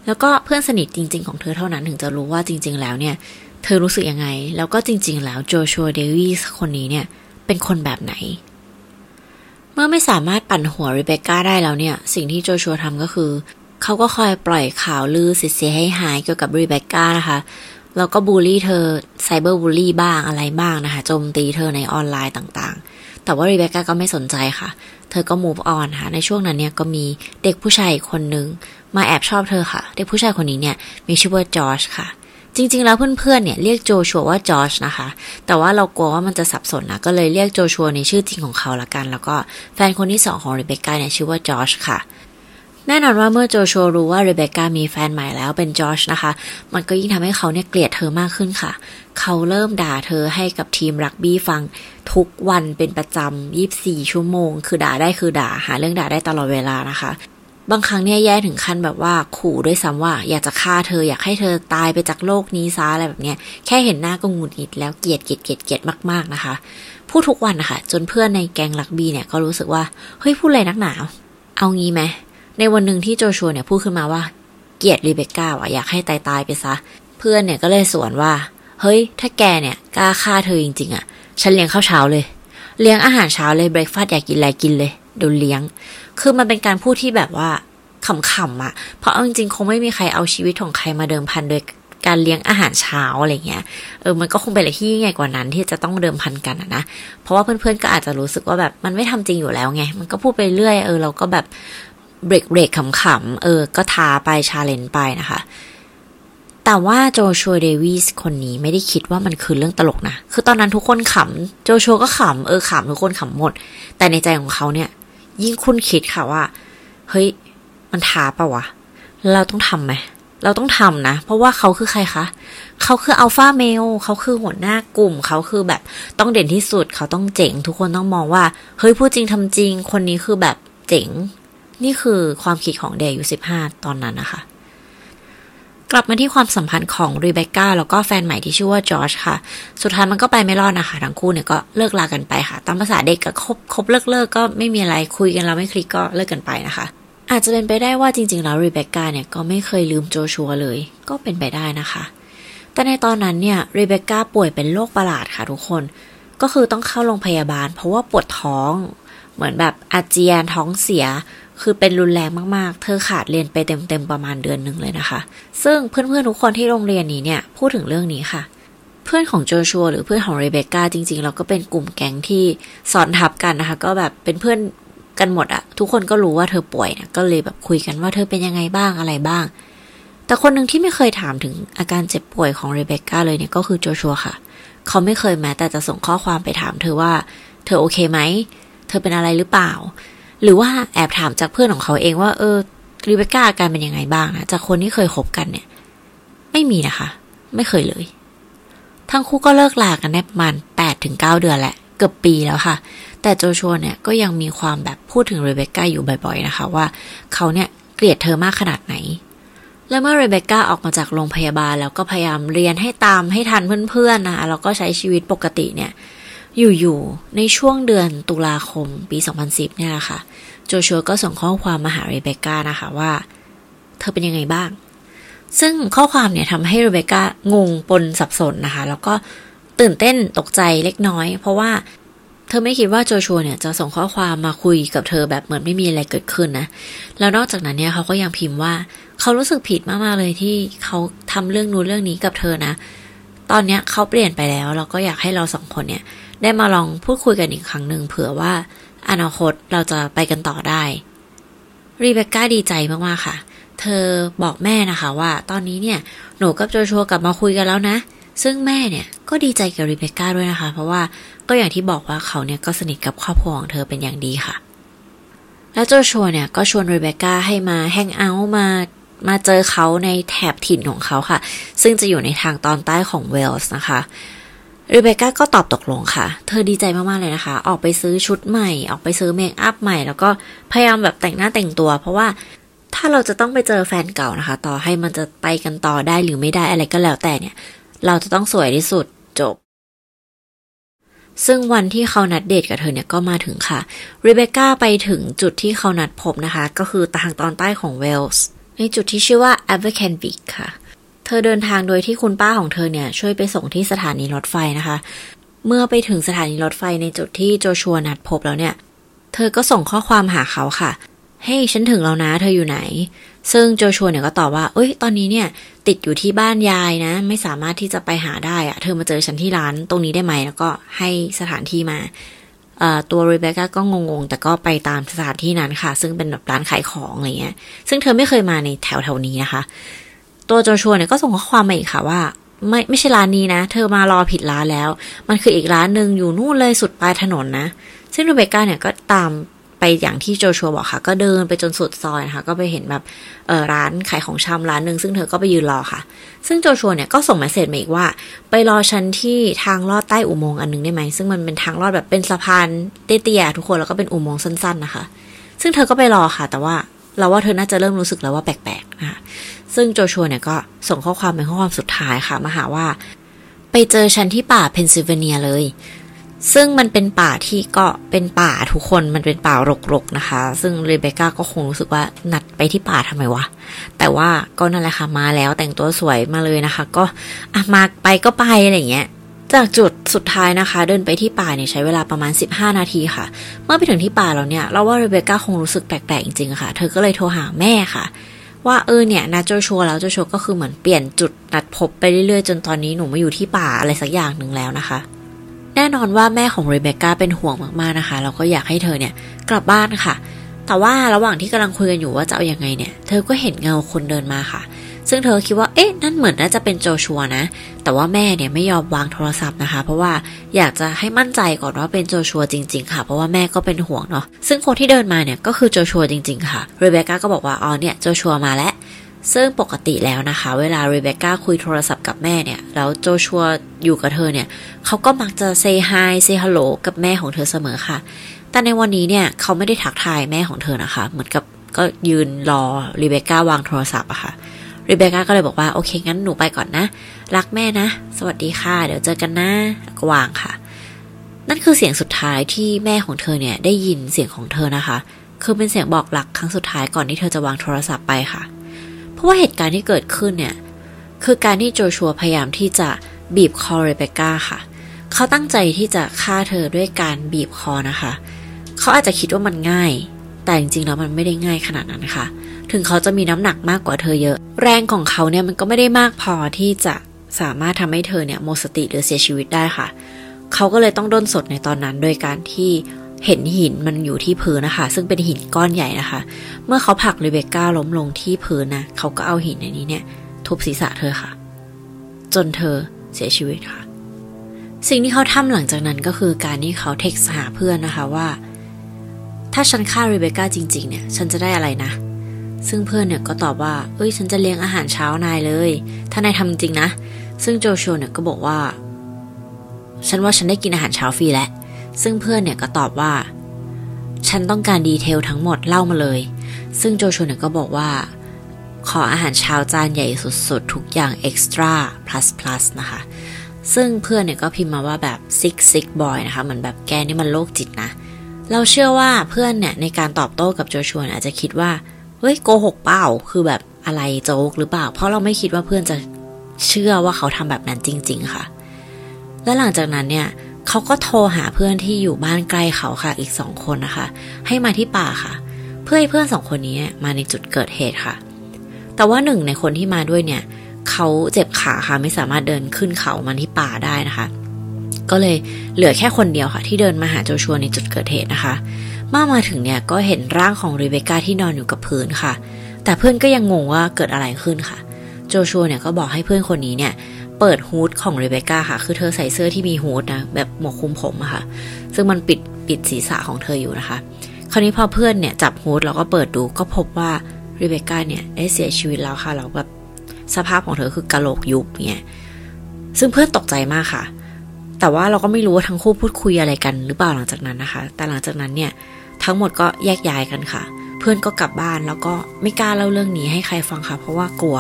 แล้วก็เพื่อนสนิทจริง ๆ ของเธอเท่านั้นถึงจะรู้ว่าจริง ๆ แล้วเนี่ย เธอรู้สึกยังไง แล้วก็จริง ๆ แล้วโจชัวเดวิสคนนี้เนี่ย เป็นคนแบบไหน เมื่อไม่สามารถปั่นหัวรีเบคก้าได้แล้วเนี่ย สิ่งที่โจชัวทำก็คือ เขาก็คอยปล่อยข่าวลือเสียให้หายเกี่ยวกับรีเบคก้านะคะแล้วก็บูลลี่เธอไซเบอร์บูลลี่บ้างอะไรบ้างนะคะโจมตีเธอในออนไลน์ต่างๆ แต่ว่ารีเบคก้าก็ไม่สนใจค่ะ เธอก็ move on ค่ะ ในช่วงนั้นเนี่ยก็มีเด็กผู้ชายคนหนึ่งมาแอบชอบเธอค่ะ เด็กผู้ชายคนนี้เนี่ยมีชื่อว่าจอร์จค่ะ จริง ๆ แล้วเพื่อนๆเนี่ยเรียกโจชัวว่าจอร์จนะคะ แต่ว่าเรากลัวว่ามันจะสับสนนะก็เลยเรียกโจชัวในชื่อจริงของเขาละกัน แล้วก็แฟนคนที่สองของริเบคก้าเนี่ยชื่อว่าจอร์จค่ะ แน่นอนว่าเมื่อโจชัวรู้ว่าเรเบคก้ามีแฟนใหม่แล้วเป็นจอร์จนะคะ มันก็ยิ่งทำให้เขาเนี่ยเกลียดเธอมากขึ้นค่ะ เขาเริ่มด่าเธอให้กับทีมรักบี้ฟังทุกวันเป็นประจำ24 ชั่วโมง คือด่าได้คือด่าหาเรื่องด่าได้ตลอดเวลานะคะบางครั้งเนี่ยแย่ถึงขั้นแบบว่าขู่ด้วยซ้ำว่า อยากจะฆ่าเธออยากให้เธอตายไปจากโลกนี้ซะอะไรแบบเนี้ยแค่เห็นหน้าก็งุนงิดแล้วเกลียดเกลียดเกลียดเกลียดมากๆนะคะ พูดทุกวันนะคะจนเพื่อนในแกงลักบีเนี่ยก็รู้สึกว่า เฮ้ยพูดอะไรนักหนาเอางี้ไหม ในวันหนึ่งที่โจชัวเนี่ยพูดขึ้นมาว่า เกลียดรีเบคก้าอะอยากให้ตายตายไปซะ เพื่อนเนี่ยก็เลยสวนว่า เฮ้ย ถ้าแกเนี่ยกล้าฆ่าเธอจริงๆอะ ฉันเลี้ยงข้าวเช้าเลย เลี้ยงอาหารเช้าเลย breakfast อยากกินอะไรกินเลยเดี๋ยวเลี้ยง คือมันเป็นการพูดที่แบบว่าขำๆอะ่ะ เพราะเอาจริงๆ คงไม่มีใครเอาชีวิตของใครมาเดิมพันโดยการเลี้ยงอาหารเช้าอะไรเงี้ย เออ มันก็คงเป็นอะไรที่ยิ่งใหญ่กว่านั้นที่จะต้องเดิมพันกันนะ เพราะว่าเพื่อนๆ ก็อาจจะรู้สึกว่าแบบมันไม่ทำจริงอยู่แล้วไง มันก็พูดไปเรื่อย เออ เราก็แบบ เบรกเบรกขำๆ เออ ก็ท้าไป challenge ไปนะคะ แต่ว่าโจชัวเดวิสคนนี้ไม่ได้คิดว่ามันคือเรื่องตลกนะ คือตอนนั้นทุกคนขำ โจชัวก็ขำ เออขำทุกคนขำหมด แต่ในใจของเขาเนี่ย ยิ่งคุ้นคิดค่ะว่า เฮ้ย มันท้าปะวะ เราต้องทำไหม เราต้องทำนะ เพราะว่าเขาคือใครคะ เขาคืออัลฟาเมล เขาคือหัวหน้ากลุ่ม เขาคือแบบต้องเด่นที่สุด เขาต้องเจ๋ง ทุกคนต้องมองว่า เฮ้ยพูดจริงทำจริง คนนี้คือแบบเจ๋ง นี่คือความคิดของเดย์อยู่สิบห้าตอนนั้นนะคะ กลับมาที่ความสัมพันธ์ของรีเบคก้าแล้วก็แฟนใหม่ที่ชื่อว่าจอร์จค่ะ สุดท้ายมันก็ไปไม่รอดนะคะ ทั้งคู่เนี่ยก็เลิกลากันไปค่ะ ตามภาษาเด็กก็คบคบเลิกเลิกก็ไม่มีอะไรคุยกันแล้วไม่คลิกก็เลิกกันไปนะคะ อาจจะเป็นไปได้ว่าจริงๆแล้วรีเบคก้าเนี่ยก็ไม่เคยลืมโจชัวเลย ก็เป็นไปได้นะคะ แต่ในตอนนั้นเนี่ยรีเบคก้าป่วยเป็นโรคประหลาดค่ะทุกคน ก็คือต้องเข้าโรงพยาบาล เพราะว่าปวดท้อง เหมือนแบบอาเจียนท้องเสีย คือเป็นรุนแรงมากๆ เธอขาดเรียนไปเต็มๆประมาณเดือนหนึ่งเลยนะคะ ซึ่งเพื่อนๆทุกคนที่โรงเรียนนี้เนี่ยพูดถึงเรื่องนี้ค่ะ เพื่อนของโจชัวหรือเพื่อนของเรเบคก้าจริงๆ เราก็เป็นกลุ่มแก๊งที่ซ้อนทับกันนะคะ ก็แบบเป็นเพื่อนกันหมดอะทุกคนก็รู้ว่าเธอป่วยนะก็เลยแบบคุยกันว่าเธอเป็นยังไงบ้างอะไรบ้าง แต่คนหนึ่งที่ไม่เคยถามถึงอาการเจ็บป่วยของเรเบคก้าเลยเนี่ยก็คือโจชัวค่ะ เขาไม่เคยแม้แต่จะส่งข้อความไปถามเธอว่า เธอโอเคไหมเธอเป็นอะไรหรือเปล่า หรือว่าแอบถามจากเพื่อนของเขาเองว่า เออรีเบคก้าอาการเป็นยังไงบ้างนะจากคนที่เคยคบกันเนี่ย ไม่มีนะคะ ไม่เคยเลย ทั้งคู่ก็เลิกลากันได้ประมาณแปดถึงเก้าเดือนแหละ เกือบปีแล้วค่ะ แต่โจชัวเนี่ยก็ยังมีความแบบพูดถึงเรเบคก้าอยู่บ่อยๆนะคะ ว่าเขาเนี่ยเกลียดเธอมากขนาดไหน และเมื่อเรเบคก้าออกมาจากโรงพยาบาล แล้วก็พยายามเรียนให้ตามให้ทันเพื่อนๆนะแล้วก็ใช้ชีวิตปกติเนี่ย อยู่ๆ ในช่วงเดือนตุลาคมปี 2010 เนี่ยแหละค่ะ โจชัวก็ส่งข้อความมาหาเรเบคก้านะคะว่า เธอเป็นยังไงบ้าง ซึ่งข้อความเนี่ยทำให้เรเบคก้างงปนสับสนนะคะ แล้วก็ตื่นเต้นตกใจเล็กน้อย เพราะว่าเธอไม่คิดว่าโจชัวเนี่ยจะส่งข้อความมาคุยกับเธอแบบเหมือนไม่มีอะไรเกิดขึ้นนะ แล้วนอกจากนั้นเนี่ยเขาก็ยังพิมพ์ว่า เขารู้สึกผิดมากๆเลยที่เขาทำเรื่องนู้นเรื่องนี้กับเธอนะ ตอนเนี้ยเขาเปลี่ยนไปแล้วเราก็อยากให้เราสองคนเนี่ย ได้มาลองพูดคุยกันอีกครั้งหนึ่งเผื่อว่าอนาคตเราจะไปกันต่อได้ รีเบคก้าดีใจมากๆค่ะ เธอบอกแม่นะคะว่า ตอนนี้เนี่ยหนูกับโจชัวกลับมาคุยกันแล้วนะ ซึ่งแม่เนี่ยก็ดีใจกับรีเบคก้าด้วยนะคะ เพราะว่าก็อย่างที่บอกว่าเขาเนี่ยก็สนิทกับครอบครัวของเธอเป็นอย่างดีค่ะ แล้วโจชัวเนี่ยก็ชวนรีเบคก้าให้มาแฮงเอาท์มามาเจอเขาในแถบถิ่นของเขาค่ะ ซึ่งจะอยู่ในทางตอนใต้ของเวลส์นะคะ รีเบคก้าก็ตอบตกลงค่ะ เธอดีใจมาก ๆ เลยนะคะ ออกไปซื้อชุดใหม่ ออกไปซื้อเมคอัพใหม่ แล้วก็พยายามแบบแต่งหน้าแต่งตัว เพราะว่าถ้าเราจะต้องไปเจอแฟนเก่านะคะ ต่อให้มันจะไปกันต่อได้หรือไม่ได้อะไรก็แล้วแต่เนี่ย เราจะต้องสวยที่สุดจบ ซึ่งวันที่เขานัดเดทกับเธอเนี่ยก็มาถึงค่ะรีเบคก้าไปถึงจุดที่เขานัดพบนะคะ ก็คือทางตอนใต้ของเวลส์ในจุดที่ชื่อว่า a b e r c a n v i c ค่ะ เธอเดินทางโดยที่คุณป้าของเธอเนี่ย ช่วยไปส่งที่สถานีรถไฟนะคะ เมื่อไปถึงสถานีรถไฟในจุดที่โจชัวนัดพบแล้วเนี่ย เธอก็ส่งข้อความหาเขาค่ะให้ hey, ฉันถึงแล้วนะ เธออยู่ไหน ซึ่งโจชัวเนี่ยก็ตอบว่า เอ้ย ตอนนี้เนี่ย ติดอยู่ที่บ้านยายนะ ไม่สามารถที่จะไปหาได้อะเธอมาเจอฉันที่ร้านตรงนี้ได้ไหม แล้วก็ให้สถานที่มา ตัวรีเบคก้าก็งงๆ แต่ก็ไปตามสถานที่นั้นค่ะ ซึ่งเป็นแบบร้านขายของอะไรเงี้ย ซึ่งเธอไม่เคยมาในแถวแถวนี้นะคะ ตัวโจชัวเนี่ยก็ส่งข้อความมาอีกค่ะว่า ไม่ไม่ใช่ร้านนี้นะ เธอมารอผิดร้านแล้ว มันคืออีกร้านหนึ่งอยู่นู่นเลยสุดปลายถนนนะ ซึ่งรีเบก้าเนี่ยก็ตามไปอย่างที่โจชัวบอกค่ะ ก็เดินไปจนสุดซอยนะคะ ก็ไปเห็นแบบเออร้านขายของชำร้านหนึ่งซึ่งเธอก็ไปยืนรอค่ะ ซึ่งโจชัวเนี่ยก็ส่งมาเสร็จมาอีกว่า ไปรอฉันที่ทางลอดใต้อุโมงค์อันนึงได้ไหมซึ่งมันเป็นทางลอดแบบเป็นสะพานเตี้ยๆทุกคนแล้วก็เป็นอุโมงค์สั้น ๆ นะคะ ซึ่งเธอก็ไปรอค่ะ แต่ว่าเราว่าเธอน่าจะเริ่มรู้สึกแล้วว่าแปลกๆนะคะ ซึ่งโจชัวเนี่ยก็ส่งข้อความเป็นข้อความสุดท้ายค่ะมาหาว่า ไปเจอฉันที่ป่าเพนซิลเวเนียเลย ซึ่งมันเป็นป่าที่ก็เป็นป่าทุกคนมันเป็นป่ารกๆนะคะ ซึ่งเรเบคก้าก็คงรู้สึกว่านัดไปที่ป่าทำไมวะ แต่ว่าก็นั่นแหละค่ะมาแล้วแต่งตัวสวยมาเลยนะคะ ก็อะมาไปก็ไปอะไรเงี้ยจากจุดสุดท้ายนะคะ เดินไปที่ป่าเนี่ยใช้เวลาประมาณ 15 นาทีค่ะ เมื่อไปถึงที่ป่าแล้วเนี่ยเราว่าเรเบคก้าคงรู้สึกแปลกๆจริงๆค่ะ เธอก็เลยโทรหาแม่ค่ะ ว่าเออเนี่ยนัดโจชัวแล้วโจชัวก็คือเหมือนเปลี่ยนจุดนัดพบไปเรื่อยๆ จนตอนนี้หนูมาอยู่ที่ป่าอะไรสักอย่างหนึ่งแล้วนะคะ แน่นอนว่าแม่ของเรเบคก้าเป็นห่วงมากๆนะคะเราก็อยากให้เธอเนี่ยกลับบ้านค่ะ แต่ว่าระหว่างที่กำลังคุยกันอยู่ว่าจะเอาอยัางไงเนี่ย เธอก็เห็นเงาคนเดินมาค่ะ ซึ่งเธอคิดว่าเอ๊ะนั่นเหมือนน่าจะเป็นโจชัวนะ แต่ว่าแม่เนี่ยไม่ยอมวางโทรศัพท์นะคะ เพราะว่าอยากจะให้มั่นใจก่อนว่าเป็นโจชัวจริง ๆ ค่ะ เพราะว่าแม่ก็เป็นห่วงเนาะซึ่งคนที่เดินมาเนี่ยก็คือโจชัวจริง ๆ ค่ะเรเบคก้าก็บอกว่าอ๋อเนี่ยโจชัวมาแล้วซึ่งปกติแล้วนะคะ เวลาเรเบคก้าคุยโทรศัพท์กับแม่เนี่ย แล้วโจชัวอยู่กับเธอเนี่ยเขาก็มักจะเซฮายเซฮัลโหลกับแม่ของเธอเสมอค่ะ แต่ในวันนี้เนี่ยเขาไม่ได้ทักทายแม่ของเธอนะคะ เหมือนกับก็ยืนรอเรเบคก้าวางโทรศัพท์อะค่ะ รีเบคก้าก็เลยบอกว่าโอเคงั้นหนูไปก่อนนะ รักแม่นะ สวัสดีค่ะ เดี๋ยวเจอกันนะก็วางค่ะ นั่นคือเสียงสุดท้ายที่แม่ของเธอเนี่ยได้ยินเสียงของเธอนะคะ คือเป็นเสียงบอกหลักครั้งสุดท้ายก่อนที่เธอจะวางโทรศัพท์ไปค่ะ เพราะว่าเหตุการณ์ที่เกิดขึ้นเนี่ยคือการที่โจชัวพยายามที่จะบีบคอเรเบคก้าค่ะ เขาตั้งใจที่จะฆ่าเธอด้วยการบีบคอนะคะ เขาอาจจะคิดว่ามันง่าย แต่จริงๆแล้วมันไม่ได้ง่ายขนาดนั้นค่ะ ถึงเขาจะมีน้ำหนักมากกว่าเธอเยอะ แรงของเขาเนี่ยมันก็ไม่ได้มากพอที่จะสามารถทำให้เธอเนี่ยหมดสติหรือเสียชีวิตได้ค่ะ เขาก็เลยต้องด้นสดในตอนนั้น โดยการที่เห็นหินมันอยู่ที่พื้นนะคะ ซึ่งเป็นหินก้อนใหญ่นะคะ เมื่อเขาผลักเรเบคก้าล้มลงที่พื้นนะเขาก็เอาหินอันนี้เนี่ย ทุบศีรษะเธอค่ะ จนเธอเสียชีวิตค่ะ สิ่งที่เขาทำหลังจากนั้นก็คือการที่เขาเท็กซ์หาเพื่อนนะคะว่า ถ้าฉันฆ่าเรเบคก้าจริงๆเนี่ย ฉันจะได้อะไรนะ ซึ่งเพื่อนเนี่ยก็ตอบว่า เอ้ย ฉันจะเลี้ยงอาหารเช้านายเลย ถ้านายทำจริงนะ ซึ่งโจชัวเนี่ยก็บอกว่า ฉันว่าฉันได้กินอาหารเช้าฟรีแล้ว ซึ่งเพื่อนเนี่ยก็ตอบว่า ฉันต้องการ detail ทั้งหมดเล่ามาเลย ซึ่งโจชัวเนี่ยก็บอกว่า ขออาหารเช้าจานใหญ่สุดๆ ทุกอย่าง extra plus plus นะคะ ซึ่งเพื่อนเนี่ยก็พิมพ์มาว่าแบบ sick sick boy นะคะ เหมือนแบบแกนี่มันโรคจิตนะ เราเชื่อว่าเพื่อนเนี่ยในการตอบโต้กับโจชัวอาจจะคิดว่า เฮ้ยโกหกเปล่า คือแบบอะไรโจ๊กหรือเปล่า เพราะเราไม่คิดว่าเพื่อนจะเชื่อว่าเขาทำแบบนั้นจริง ๆ ค่ะ และหลังจากนั้นเนี่ยเขาก็โทรหาเพื่อนที่อยู่บ้านใกล้เขาค่ะอีกสองคนนะคะ ให้มาที่ป่าค่ะ เพื่อให้เพื่อนสองคนนี้มาในจุดเกิดเหตุค่ะ แต่ว่าหนึ่งในคนที่มาด้วยเนี่ยเขเขาเจ็บขาค่ะไม่สามารถเดินขึ้นเขามันที่ป่าได้นะคะ ก็เลยเหลือแค่คนเดียวค่ะ ที่เดินมาหาโจชัวในจุดเกิดเหตุนะคะเมื่อมาถึงเนี่ยก็เห็นร่างของรีเบคก้าที่นอนอยู่กับพื้นค่ะ แต่เพื่อนก็ยังงงว่าเกิดอะไรขึ้นค่ะ โจชัวเนี่ยก็บอกให้เพื่อนคนนี้เนี่ยเปิดฮูดของรีเบคก้าค่ะ คือเธอใส่เสื้อที่มีฮูดนะแบบหมวกคลุมผมอะค่ะ ซึ่งมันปิดปิดศีรษะของเธออยู่นะคะ คราวนี้พอเพื่อนเนี่ยจับฮูดแล้วก็เปิดดูก็พบว่ารีเบคก้าเนี่ยได้เสียชีวิตแล้วค่ะแล้วแบบสภาพของเธอคือกะโหลกยุบเนี่ยซึ่งเพื่อนตกใจมากค่ะ แต่ว่าเราก็ไม่รู้ว่าทั้งคู่พูดคุยอะไรกันหรือเปล่าหลังจากนั้นนะคะ แต่หลังจากนั้นเนี่ยทั้งหมดก็แยกย้ายกันค่ะ เพื่อนก็กลับบ้านแล้วก็ไม่กล้าเล่าเรื่องนี้ให้ใครฟังค่ะ เพราะว่ากลัว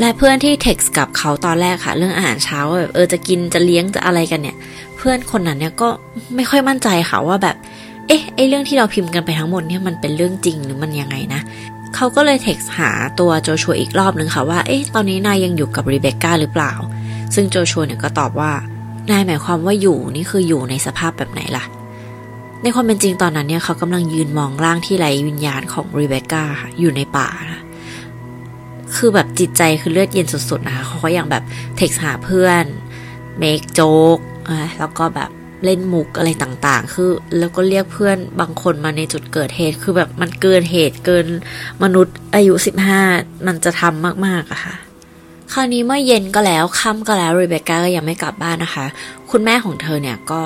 และเพื่อนที่เท็กซ์กับเขาตอนแรกค่ะ เรื่องอาหารเช้าแบบเออจะกินจะเลี้ยงจะอะไรกันเนี่ย เพื่อนคนนั้นเนี่ยก็ไม่ค่อยมั่นใจค่ะว่าแบบ เอ๊ะไอเรื่องที่เราพิมพ์กันไปทั้งหมดเนี่ยมันเป็นเรื่องจริงหรือมันยังไงนะเขาก็เลยเท็กซ์หาตัวโจชัวอีกรอบนึงค่ะว่าเอ๊ะตอนนี้นายยังอยู่กับรีเบคก้าหรือเปล่า ซึ่งโจชัวเนี่ยก็ตอบว่า นายหมายความว่าอยู่นี่คืออยู่ในสภาพแบบไหนล่ะ ในความเป็นจริงตอนนั้นเนี่ยเขากำลังยืนมองร่างที่ไร้วิญญาณของรีเบคก้าอยู่ในป่านะคือแบบจิตใจคือเลือดเย็นสุดๆนะคะเขาก็ยังแบบtext หาเพื่อน make joke แล้วก็แบบเล่นมุกอะไรต่างๆ คือแล้วก็เรียกเพื่อนบางคนมาในจุดเกิดเหตุ คือแบบมันเกินเหตุเกินมนุษย์อายุสิบห้ามันจะทำมากๆอะค่ะ คราวนี้เมื่อเย็นก็แล้วค่ำก็แล้วรีเบคก้าก็ยังไม่กลับบ้านนะคะ คุณแม่ของเธอเนี่ยก็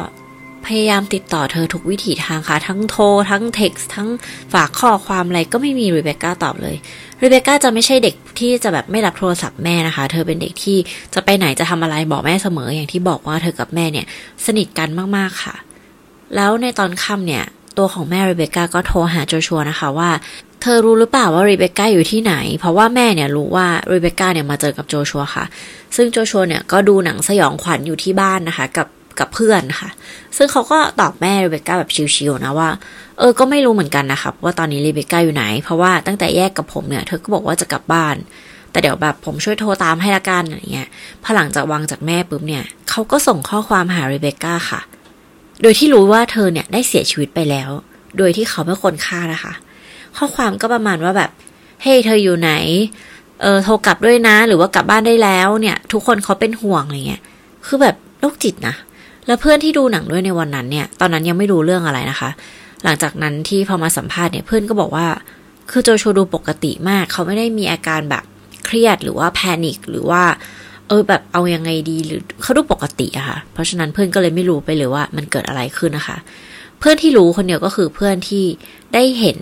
พยายามติดต่อเธอทุกวิถีทางค่ะ ทั้งโทร ทั้งเท็กซ์ทั้งฝากข้อความอะไรก็ไม่มีรีเบคก้าตอบเลยรีเบคก้าจะไม่ใช่เด็กที่จะแบบไม่รับโทรศัพท์แม่นะคะ เธอเป็นเด็กที่จะไปไหนจะทำอะไรบอกแม่เสมออย่างที่บอกว่าเธอกับแม่เนี่ยสนิทกันมากๆค่ะ แล้วในตอนค่ำเนี่ยตัวของแม่รีเบคก้าก็โทรหาโจชัวนะคะว่า เธอรู้หรือเปล่าว่ารีเบคก้าอยู่ที่ไหน เพราะว่าแม่เนี่ยรู้ว่ารีเบคก้าเนี่ยมาเจอกับโจชัวค่ะ ซึ่งโจชัวเนี่ยก็ดูหนังสยองขวัญอยู่ที่บ้านนะคะ กับกับเพื่อนค่ะ ซึ่งเขาก็ตอบแม่รีเบคก้าแบบชิวๆนะว่า เออ ก็ไม่รู้เหมือนกันนะคะว่าตอนนี้รีเบคก้าอยู่ไหน เพราะว่าตั้งแต่แยกกับผมเนี่ย เธอก็บอกว่าจะกลับบ้าน แต่เดี๋ยวแบบผมช่วยโทรตามให้ละกันอะไรเงี้ย พอหลังจากวางจากแม่ปุ๊บเนี่ย เขาก็ส่งข้อความหารีเบคก้าค่ะ โดยที่รู้ว่าเธอเนี่ยได้เสียชีวิตไปแล้ว โดยที่เขาไม่คนฆ่านะคะ ข้อความก็ประมาณว่าแบบเฮ้ยเธออยู่ไหน เออโทรกลับด้วยนะ หรือว่ากลับบ้านได้แล้วเนี่ย ทุกคนเขาเป็นห่วงอะไรเงี้ยคือแบบโรคจิตนะแล้วเพื่อนที่ดูหนังด้วยในวันนั้นเนี่ย ตอนนั้นยังไม่รู้เรื่องอะไรนะคะ หลังจากนั้นที่พอมาสัมภาษณ์เนี่ยเพื่อนก็บอกว่า คือโจชัวดูปกติมาก เขาไม่ได้มีอาการแบบเครียดหรือว่าแพนิคหรือว่า เออแบบเอายังไงดีหรือเขาดูปกติอะค่ะ เพราะฉะนั้นเพื่อนก็เลยไม่รู้ไปเลยว่ามันเกิดอะไรขึ้นนะคะ เพื่อนที่รู้คนเดียวก็คือเพื่อนที่ได้เห็น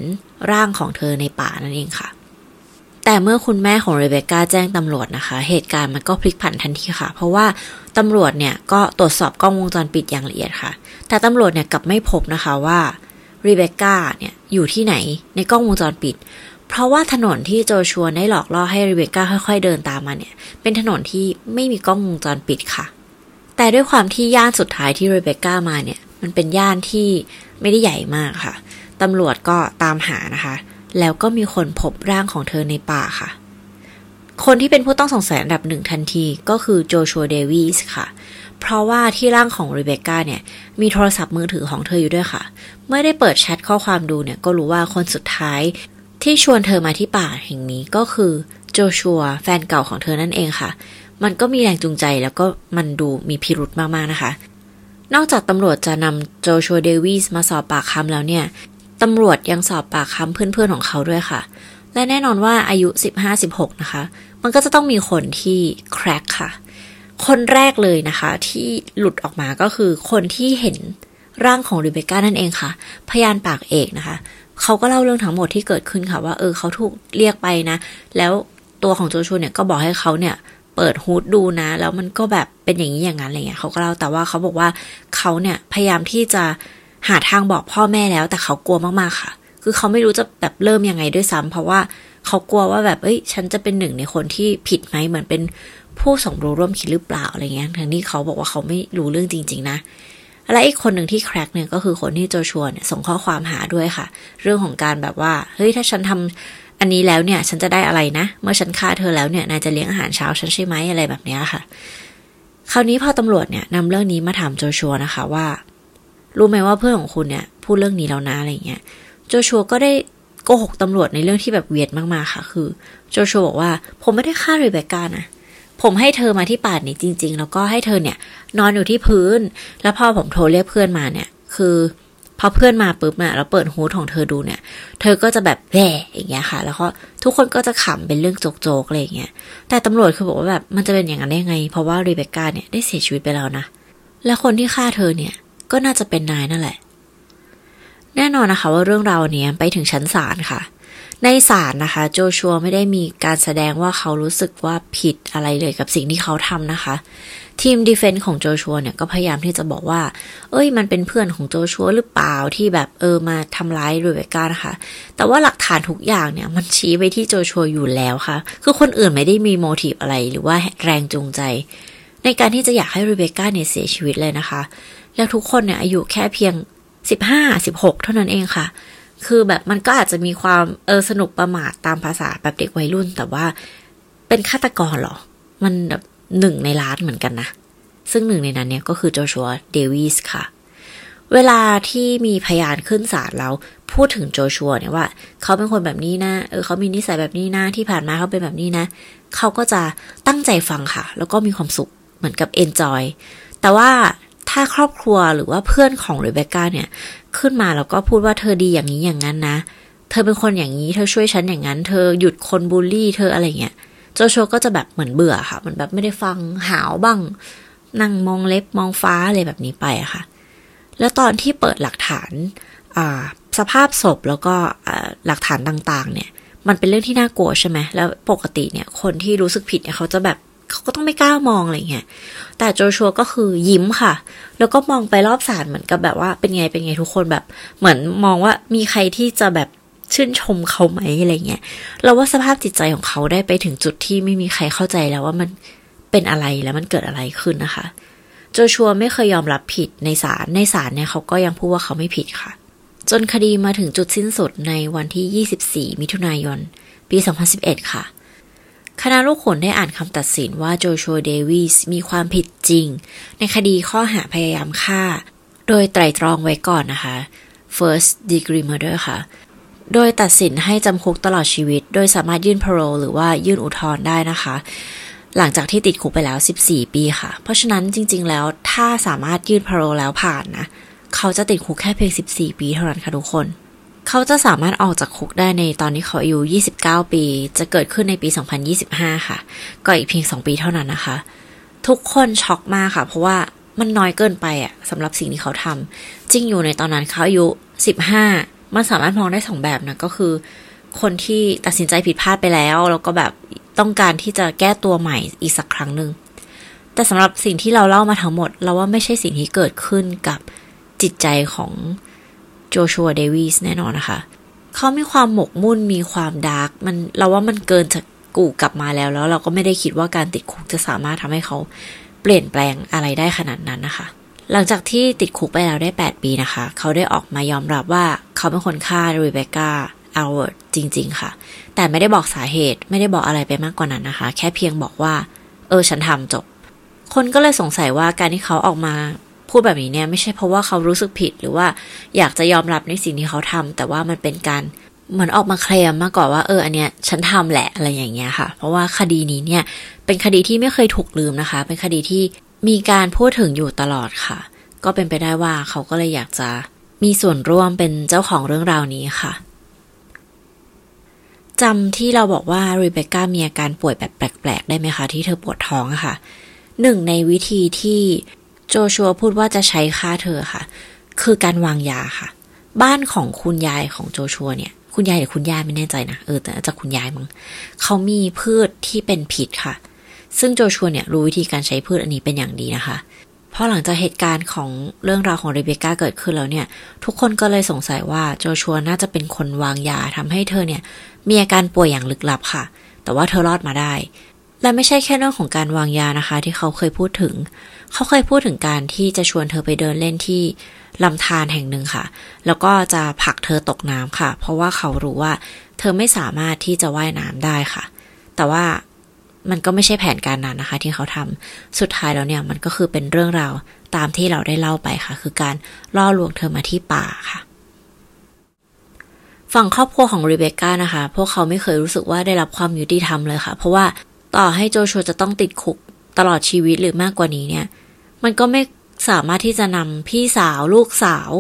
ร่างของเธอในป่านั่นเองค่ะ แต่เมื่อคุณแม่ของเรเบคก้าแจ้งตำรวจนะคะ เหตุการณ์มันก็พลิกผันทันทีค่ะ เพราะว่าตำรวจเนี่ยก็ตรวจสอบกล้องวงจรปิดอย่างละเอียดค่ะ แต่ตำรวจเนี่ยกลับไม่พบนะคะว่ารีเบคก้าเนี่ยอยู่ที่ไหนในกล้องวงจรปิด เพราะว่าถนนที่โจชัวได้หลอกล่อให้รีเบคก้าค่อยๆเดินตามมาเนี่ย เป็นถนนที่ไม่มีกล้องวงจรปิดค่ะ แต่ด้วยความที่ย่านสุดท้ายที่รีเบคก้ามาเนี่ย มันเป็นย่านที่ไม่ได้ใหญ่มากค่ะ ตำรวจก็ตามหานะคะ แล้วก็มีคนพบร่างของเธอในป่าค่ะ คนที่เป็นผู้ต้องสงสัยอันดับหนึ่งทันทีก็คือโจชัวเดวิสค่ะ เพราะว่าที่ร่างของรีเบคก้าเนี่ย มีโทรศัพท์มือถือของเธออยู่ด้วยค่ะ เมื่อได้เปิดแชทข้อความดูเนี่ยก็รู้ว่าคนสุดท้ายที่ชวนเธอมาที่ป่าแห่งนี้ก็คือโจชัวแฟนเก่าของเธอนั่นเองค่ะ มันก็มีแรงจูงใจแล้วก็มันดูมีพิรุธมากๆนะคะ นอกจากตำรวจจะนำโจชัวเดวิสมาสอบปากคำแล้วเนี่ย ตำรวจยังสอบปากคำเพื่อนๆของเขาด้วยค่ะ และแน่นอนว่าอายุ 15-16 นะคะ มันก็จะต้องมีคนที่แครกค่ะ คนแรกเลยนะคะ ที่หลุดออกมาก็คือคนที่เห็นร่างของริเบก้านั่นเองค่ะ พยานปากเอกนะคะ เขาก็เล่าเรื่องทั้งหมดที่เกิดขึ้นค่ะ ว่าเออเขาถูกเรียกไปนะ แล้วตัวของโจชัวเนี่ยก็บอกให้เขาเนี่ยเปิดฮูดดูนะ แล้วมันก็แบบเป็นอย่างนี้อย่างนั้นอะไรเงี้ยเขาก็เล่าแต่ว่าเขาบอกว่าเขาเนี่ยพยายามที่จะ หาทางบอกพ่อแม่แล้ว แต่เขากลัวมากๆค่ะ คือเขาไม่รู้จะแบบเริ่มยังไงด้วยซ้ำเพราะว่าเขากลัวว่าแบบเอ้ย ฉันจะเป็นหนึ่งในคนที่ผิดไหมเหมือนเป็นผู้สมรู้ร่วมคิดหรือเปล่าอะไรเงี้ยทั้งที่เขาบอกว่าเขาไม่รู้เรื่องจริง ๆ นะและอีกคนหนึ่งที่แครกเนี่ยก็คือคนที่โจชัวเนี่ยส่งข้อความหาด้วยค่ะ เรื่องของการแบบว่าเฮ้ยถ้าฉันทำอันนี้แล้วเนี่ย ฉันจะได้อะไรนะ เมื่อฉันฆ่าเธอแล้วเนี่ยนายจะเลี้ยงอาหารเช้าฉันใช่ไหมอะไรแบบนี้ค่ะ คราวนี้พอตำรวจเนี่ยนำเรื่องนี้มาถามโจชัวนะคะว่า รู้ไหมว่าเพื่อนของคุณเนี่ยพูดเรื่องนี้แล้วนะอะไรเงี้ยโจชัวก็ได้โกหกตำรวจในเรื่องที่แบบเวียดมากๆค่ะ คือโจชัวบอกว่าผมไม่ได้ฆ่ารีเบคก้านะผมให้เธอมาที่ป่านี้จริง ๆ แล้วก็ให้เธอเนี่ย นอนอยู่ที่พื้น แล้วพอผมโทรเรียกเพื่อนมาเนี่ย คือพอเพื่อนมาปุ๊บเนี่ยแล้วเปิดฮูดของเธอดูเนี่ย เธอก็จะแบบแหวอย่างเงี้ยค่ะ แล้วก็ทุกคนก็จะขำเป็นเรื่องโจกๆอะไรอย่างเงี้ย แต่ตำรวจคือบอกว่าแบบมันจะเป็นอย่างนั้นได้ไง เพราะว่ารีเบคก้าเนี่ยได้เสียชีวิตไปแล้วนะ และคนที่ฆ่าเธอเนี่ย ก็น่าจะเป็นนายนั่นแหละ แน่นอนนะคะว่าเรื่องราวเนี้ยไปถึงชั้นศาลค่ะ ในศาลนะคะ โจชัวไม่ได้มีการแสดงว่าเขารู้สึกว่าผิดอะไรเลยกับสิ่งที่เขาทำนะคะ ทีมดีเฟนต์ของโจชัวเนี่ยก็พยายามที่จะบอกว่า เอ้ย มันเป็นเพื่อนของโจชัวหรือเปล่าที่แบบเออมาทำร้ายเรเบก้านะคะ แต่ว่าหลักฐานทุกอย่างเนี่ย มันชี้ไปที่โจชัวอยู่แล้วค่ะ คือคนอื่นไม่ได้มีโมทีฟอะไรหรือว่าแรงจูงใจในการที่จะอยากให้เรเบก้าเนี่ยเสียชีวิตเลยนะคะ แล้วทุกคนเนี่ยอายุแค่เพียง15 16เท่านั้นเองค่ะ คือแบบมันก็อาจจะมีความเออสนุกประมาทตามภาษาแบบเด็กวัยรุ่น แต่ว่าเป็นฆาตกรหรอ มันแบบหนึ่งในล้านเหมือนกันนะ ซึ่งหนึ่งในนั้นเนี่ยก็คือโจชัวเดวิสค่ะ เวลาที่มีพยานขึ้นศาลแล้วพูดถึงโจชัวเนี่ยว่า เขาเป็นคนแบบนี้นะ เออเขามีนิสัยแบบนี้นะ ที่ผ่านมาเขาเป็นแบบนี้นะ เขาก็จะตั้งใจฟังค่ะ แล้วก็มีความสุขเหมือนกับเอนจอย แต่ว่า ถ้าครอบครัวหรือว่าเพื่อนของเรเบคก้าเนี่ย ขึ้นมาแล้วก็พูดว่าเธอดีอย่างนี้อย่างนั้นนะ เธอเป็นคนอย่างนี้ เธอช่วยฉันอย่างนั้น เธอหยุดคนบูลลี่ เธออะไรเงี้ยโจโฉก็จะแบบเหมือนเบื่อค่ะเหมือนแบบไม่ได้ฟังหาวบ้าง นั่งมองเล็บมองฟ้าอะไรแบบนี้ไปอะค่ะ แล้วตอนที่เปิดหลักฐานสภาพศพแล้วก็หลักฐานต่างๆ เนี่ย มันเป็นเรื่องที่น่ากลัวใช่ไหมแล้วปกติเนี่ย คนที่รู้สึกผิดเนี่ยเขาจะแบบ เขาก็ต้องไม่กล้ามองอะไรเงี้ย แต่โจชัวก็คือยิ้มค่ะ แล้วก็มองไปรอบศาลเหมือนกับแบบว่าเป็นไงเป็นไงทุกคนแบบ เหมือนมองว่ามีใครที่จะแบบชื่นชมเขาไหมอะไรเงี้ย เราว่าสภาพจิตใจของเขาได้ไปถึงจุดที่ไม่มีใครเข้าใจแล้วว่ามันเป็นอะไรแล้วมันเกิดอะไรขึ้นนะคะ โจชัวไม่เคยยอมรับผิดในศาล ในศาลเนี่ยเขาก็ยังพูดว่าเขาไม่ผิดค่ะ จนคดีมาถึงจุดสิ้นสุดในวันที่ 24 มิถุนายน ปี 2011 ค่ะ คณะลูกขนได้อ่านคำตัดสินว่าโจชัวเดวิสมีความผิดจริง ในคดีข้อหาพยายามฆ่า โดยไตรตรองไว้ก่อนนะคะ first degree murder ค่ะ โดยตัดสินให้จำคุกตลอดชีวิต โดยสามารถยื่นพาโรหรือว่ายื่นอุทธรณ์ได้นะคะ หลังจากที่ติดคุกไปแล้ว 14 ปีค่ะ เพราะฉะนั้นจริง ๆ แล้วถ้าสามารถยื่นพาโรแล้วผ่านนะ เขาจะติดคุกแค่เพียง 14 ปีเท่านั้นค่ะทุกคน เขาจะสามารถออกจากคุกได้ในตอนที่เขาอายุ 29 ปี จะเกิดขึ้นในปี 2025 ค่ะ ก็อีกเพียง 2 ปีเท่านั้นนะคะ ทุกคนช็อกมากค่ะ เพราะว่ามันน้อยเกินไปอะสำหรับสิ่งที่เขาทำจริงอยู่ในตอนนั้นเขาอายุ 15 มันสามารถมองได้สองแบบนะก็คือ คนที่ตัดสินใจผิดพลาดไปแล้ว แล้วก็แบบต้องการที่จะแก้ตัวใหม่อีกสักครั้งหนึ่งแต่สำหรับสิ่งที่เราเล่ามาทั้งหมด เราว่าไม่ใช่สิ่งที่เกิดขึ้นกับจิตใจของ โจชัวเดวิสแน่นอนนะคะ เขามีความหมกมุ่นมีความ dark มันเราว่ามันเกินจะกู่กลับมาแล้ว แล้วเราก็ไม่ได้คิดว่าการติดคุกจะสามารถทำให้เขาเปลี่ยนแปลงอะไรได้ขนาดนั้นนะคะ หลังจากที่ติดคุกไปแล้วได้ 8 ปีนะคะ เขาได้ออกมายอมรับว่าเขาเป็นคนฆ่ารีเบคก้าอัลเวิร์ดจริง ๆ ค่ะ แต่ไม่ได้บอกสาเหตุไม่ได้บอกอะไรไปมากกว่านั้นนะคะ แค่เพียงบอกว่า เออฉันทำจบ คนก็เลยสงสัยว่าการที่เขาออกมา พูดแบบนี้เนี่ยไม่ใช่เพราะว่าเขารู้สึกผิดหรือว่าอยากจะยอมรับในสิ่งที่เขาทำแต่ว่ามันเป็นการเหมือนออกมาเคลมมากกว่าว่าเอออันเนี้ยฉันทำแหละอะไรอย่างเงี้ยค่ะ เพราะว่าคดีนี้เนี่ยเป็นคดีที่ไม่เคยถูกลืมนะคะ เป็นคดีที่มีการพูดถึงอยู่ตลอดค่ะ ก็เป็นไปได้ว่าเขาก็เลยอยากจะมีส่วนร่วมเป็นเจ้าของเรื่องราวนี้ค่ะจำที่เราบอกว่ารีเบคก้ามีอาการป่วยแบบแปลกๆ ได้ไหมคะ ที่เธอปวดท้องค่ะ หนึ่งในวิธีที่ โจชัวพูดว่าจะใช้ฆ่าเธอค่ะ คือการวางยาค่ะ บ้านของคุณยายของโจชัวเนี่ย คุณยายหรือคุณย่าไม่แน่ใจนะ เออแต่จะคุณยายมั้งเขามีพืชที่เป็นพิษค่ะ ซึ่งโจชัวเนี่ยรู้วิธีการใช้พืชอันนี้เป็นอย่างดีนะคะพอหลังจากเหตุการณ์ของเรื่องราวของเรเบคก้าเกิดขึ้นแล้วเนี่ย ทุกคนก็เลยสงสัยว่าโจชัวน่าจะเป็นคนวางยาทำให้เธอเนี่ย มีอาการป่วยอย่างลึกลับค่ะ แต่ว่าเธอรอดมาได้ และไม่ใช่แค่เรื่องของการวางยานะคะ ที่เขาเคยพูดถึง เขาเคยพูดถึงการที่จะชวนเธอไปเดินเล่นที่ลำธารแห่งหนึ่งค่ะ แล้วก็จะผลักเธอตกน้ำค่ะ เพราะว่าเขารู้ว่า เธอไม่สามารถที่จะว่ายน้ำได้ค่ะ แต่ว่ามันก็ไม่ใช่แผนการนั้นนะคะ ที่เขาทำสุดท้ายแล้วเนี่ยมันก็คือเป็นเรื่องราวตามที่เราได้เล่าไปค่ะ คือการล่อลวงเธอมาที่ป่าค่ะฝั่งครอบครัวของรีเบคก้านะคะ พวกเขาไม่เคยรู้สึกว่าได้รับความยุติธรรมเลยค่ะ เพราะว่า ต่อให้โจชัวจะต้องติดคุกตลอดชีวิตหรือมากกว่านี้เนี่ย มันก็ไม่สามารถที่จะนำพี่สาวลูกสาว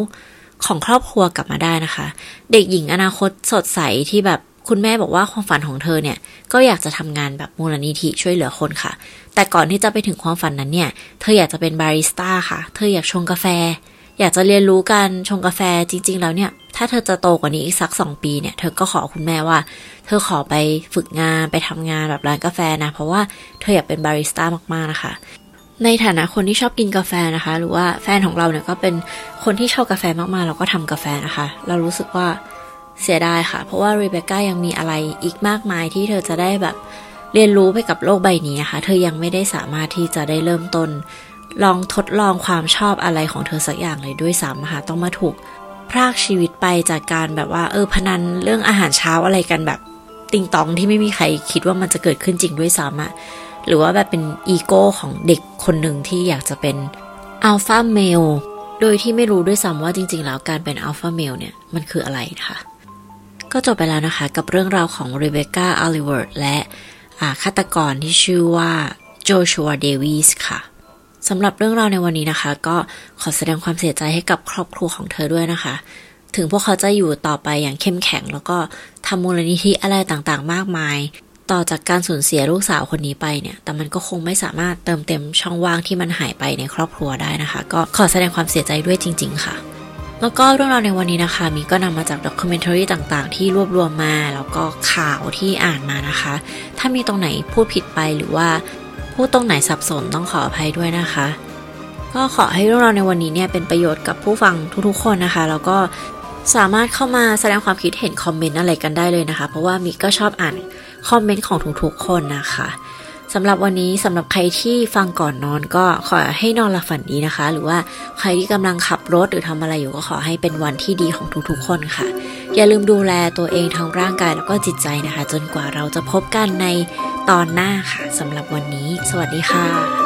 ของครอบครัวกลับมาได้นะคะ เด็กหญิงอนาคตสดใสที่แบบคุณแม่บอกว่าความฝันของเธอเนี่ย ก็อยากจะทำงานแบบมูลนิธิช่วยเหลือคนค่ะ แต่ก่อนที่จะไปถึงความฝันนั้นเนี่ย เธออยากจะเป็นบาริสต้าค่ะ เธออยากชงกาแฟ อยากจะเรียนรู้การชงกาแฟจริง ๆ แล้วเนี่ย ถ้าเธอจะโตกว่านี้อีกสักสองปีเนี่ย เธอก็ขอคุณแม่ว่า เธอขอไปฝึกงานไปทำงานแบบร้านกาแฟนะ เพราะว่าเธออยากเป็นบาริสต้ามากๆนะคะ ในฐานะคนที่ชอบกินกาแฟนะคะ หรือว่าแฟนของเราเนี่ยก็เป็นคนที่ชอบกาแฟมากๆ เราก็ทำกาแฟนะคะ เรารู้สึกว่าเสียดายค่ะ เพราะว่ารีเบคก้ายังมีอะไรอีกมากมายที่เธอจะได้แบบเรียนรู้ไปกับโลกใบนี้นะคะ เธอยังไม่ได้สามารถที่จะได้เริ่มต้นลองทดลองความชอบอะไรของเธอสักอย่างเลยด้วยซ้ำค่ะต้องมาถูก พรากชีวิตไปจากการแบบว่า เออพนันเรื่องอาหารเช้าอะไรกันแบบ ติงตองที่ไม่มีใครคิดว่ามันจะเกิดขึ้นจริงด้วยซ้ำอะหรือว่าแบบเป็นอีโก้ของเด็กคนหนึ่งที่อยากจะเป็น alpha male โดยที่ไม่รู้ด้วยซ้ำว่าจริง ๆ แล้วการเป็น alpha male เนี่ยมันคืออะไรนะคะก็จบไปแล้วนะคะกับเรื่องราวของเรเบคก้าอัลเวิร์ดและฆาตกรที่ชื่อว่าโจชัวเดวิสค่ะ สำหรับเรื่องราวในวันนี้นะคะ ก็ขอแสดงความเสียใจให้กับครอบครัวของเธอด้วยนะคะ ถึงพวกเขาจะอยู่ต่อไปอย่างเข้มแข็ง แล้วก็ทำมูลนิธิอะไรต่างๆ มากมาย ต่อจากการสูญเสียลูกสาวคนนี้ไปเนี่ย แต่มันก็คงไม่สามารถเติมเต็มช่องว่างที่มันหายไปในครอบครัวได้นะคะ ก็ขอแสดงความเสียใจด้วยจริง ๆ ค่ะแล้วก็เรื่องราวในวันนี้นะคะมีก็นำมาจากด็อกิเมนทารีต่างๆ ที่รวบรวมมา แล้วก็ข่าวที่อ่านมานะคะ ถ้ามีตรงไหนพูดผิดไปหรือว่า พูดตรงไหนสับสนต้องขออภัยด้วยนะคะ ก็ขอให้เรื่องราวในวันนี้เนี่ยเป็นประโยชน์กับผู้ฟังทุกๆคนนะคะ แล้วก็สามารถเข้ามาแสดงความคิดเห็นคอมเมนต์อะไรกันได้เลยนะคะ เพราะว่ามิก็ชอบอ่านคอมเมนต์ของทุกๆคนนะคะ สำหรับวันนี้สำหรับใครที่ฟังก่อนนอนก็ขอให้นอนหลับฝันดีนะคะ หรือว่าใครที่กำลังขับรถหรือทำอะไรอยู่ก็ขอให้เป็นวันที่ดีของทุกๆคนค่ะ อย่าลืมดูแลตัวเองทั้งร่างกายแล้วก็จิตใจนะคะ จนกว่าเราจะพบกันในตอนหน้าค่ะสำหรับวันนี้ สวัสดีค่ะ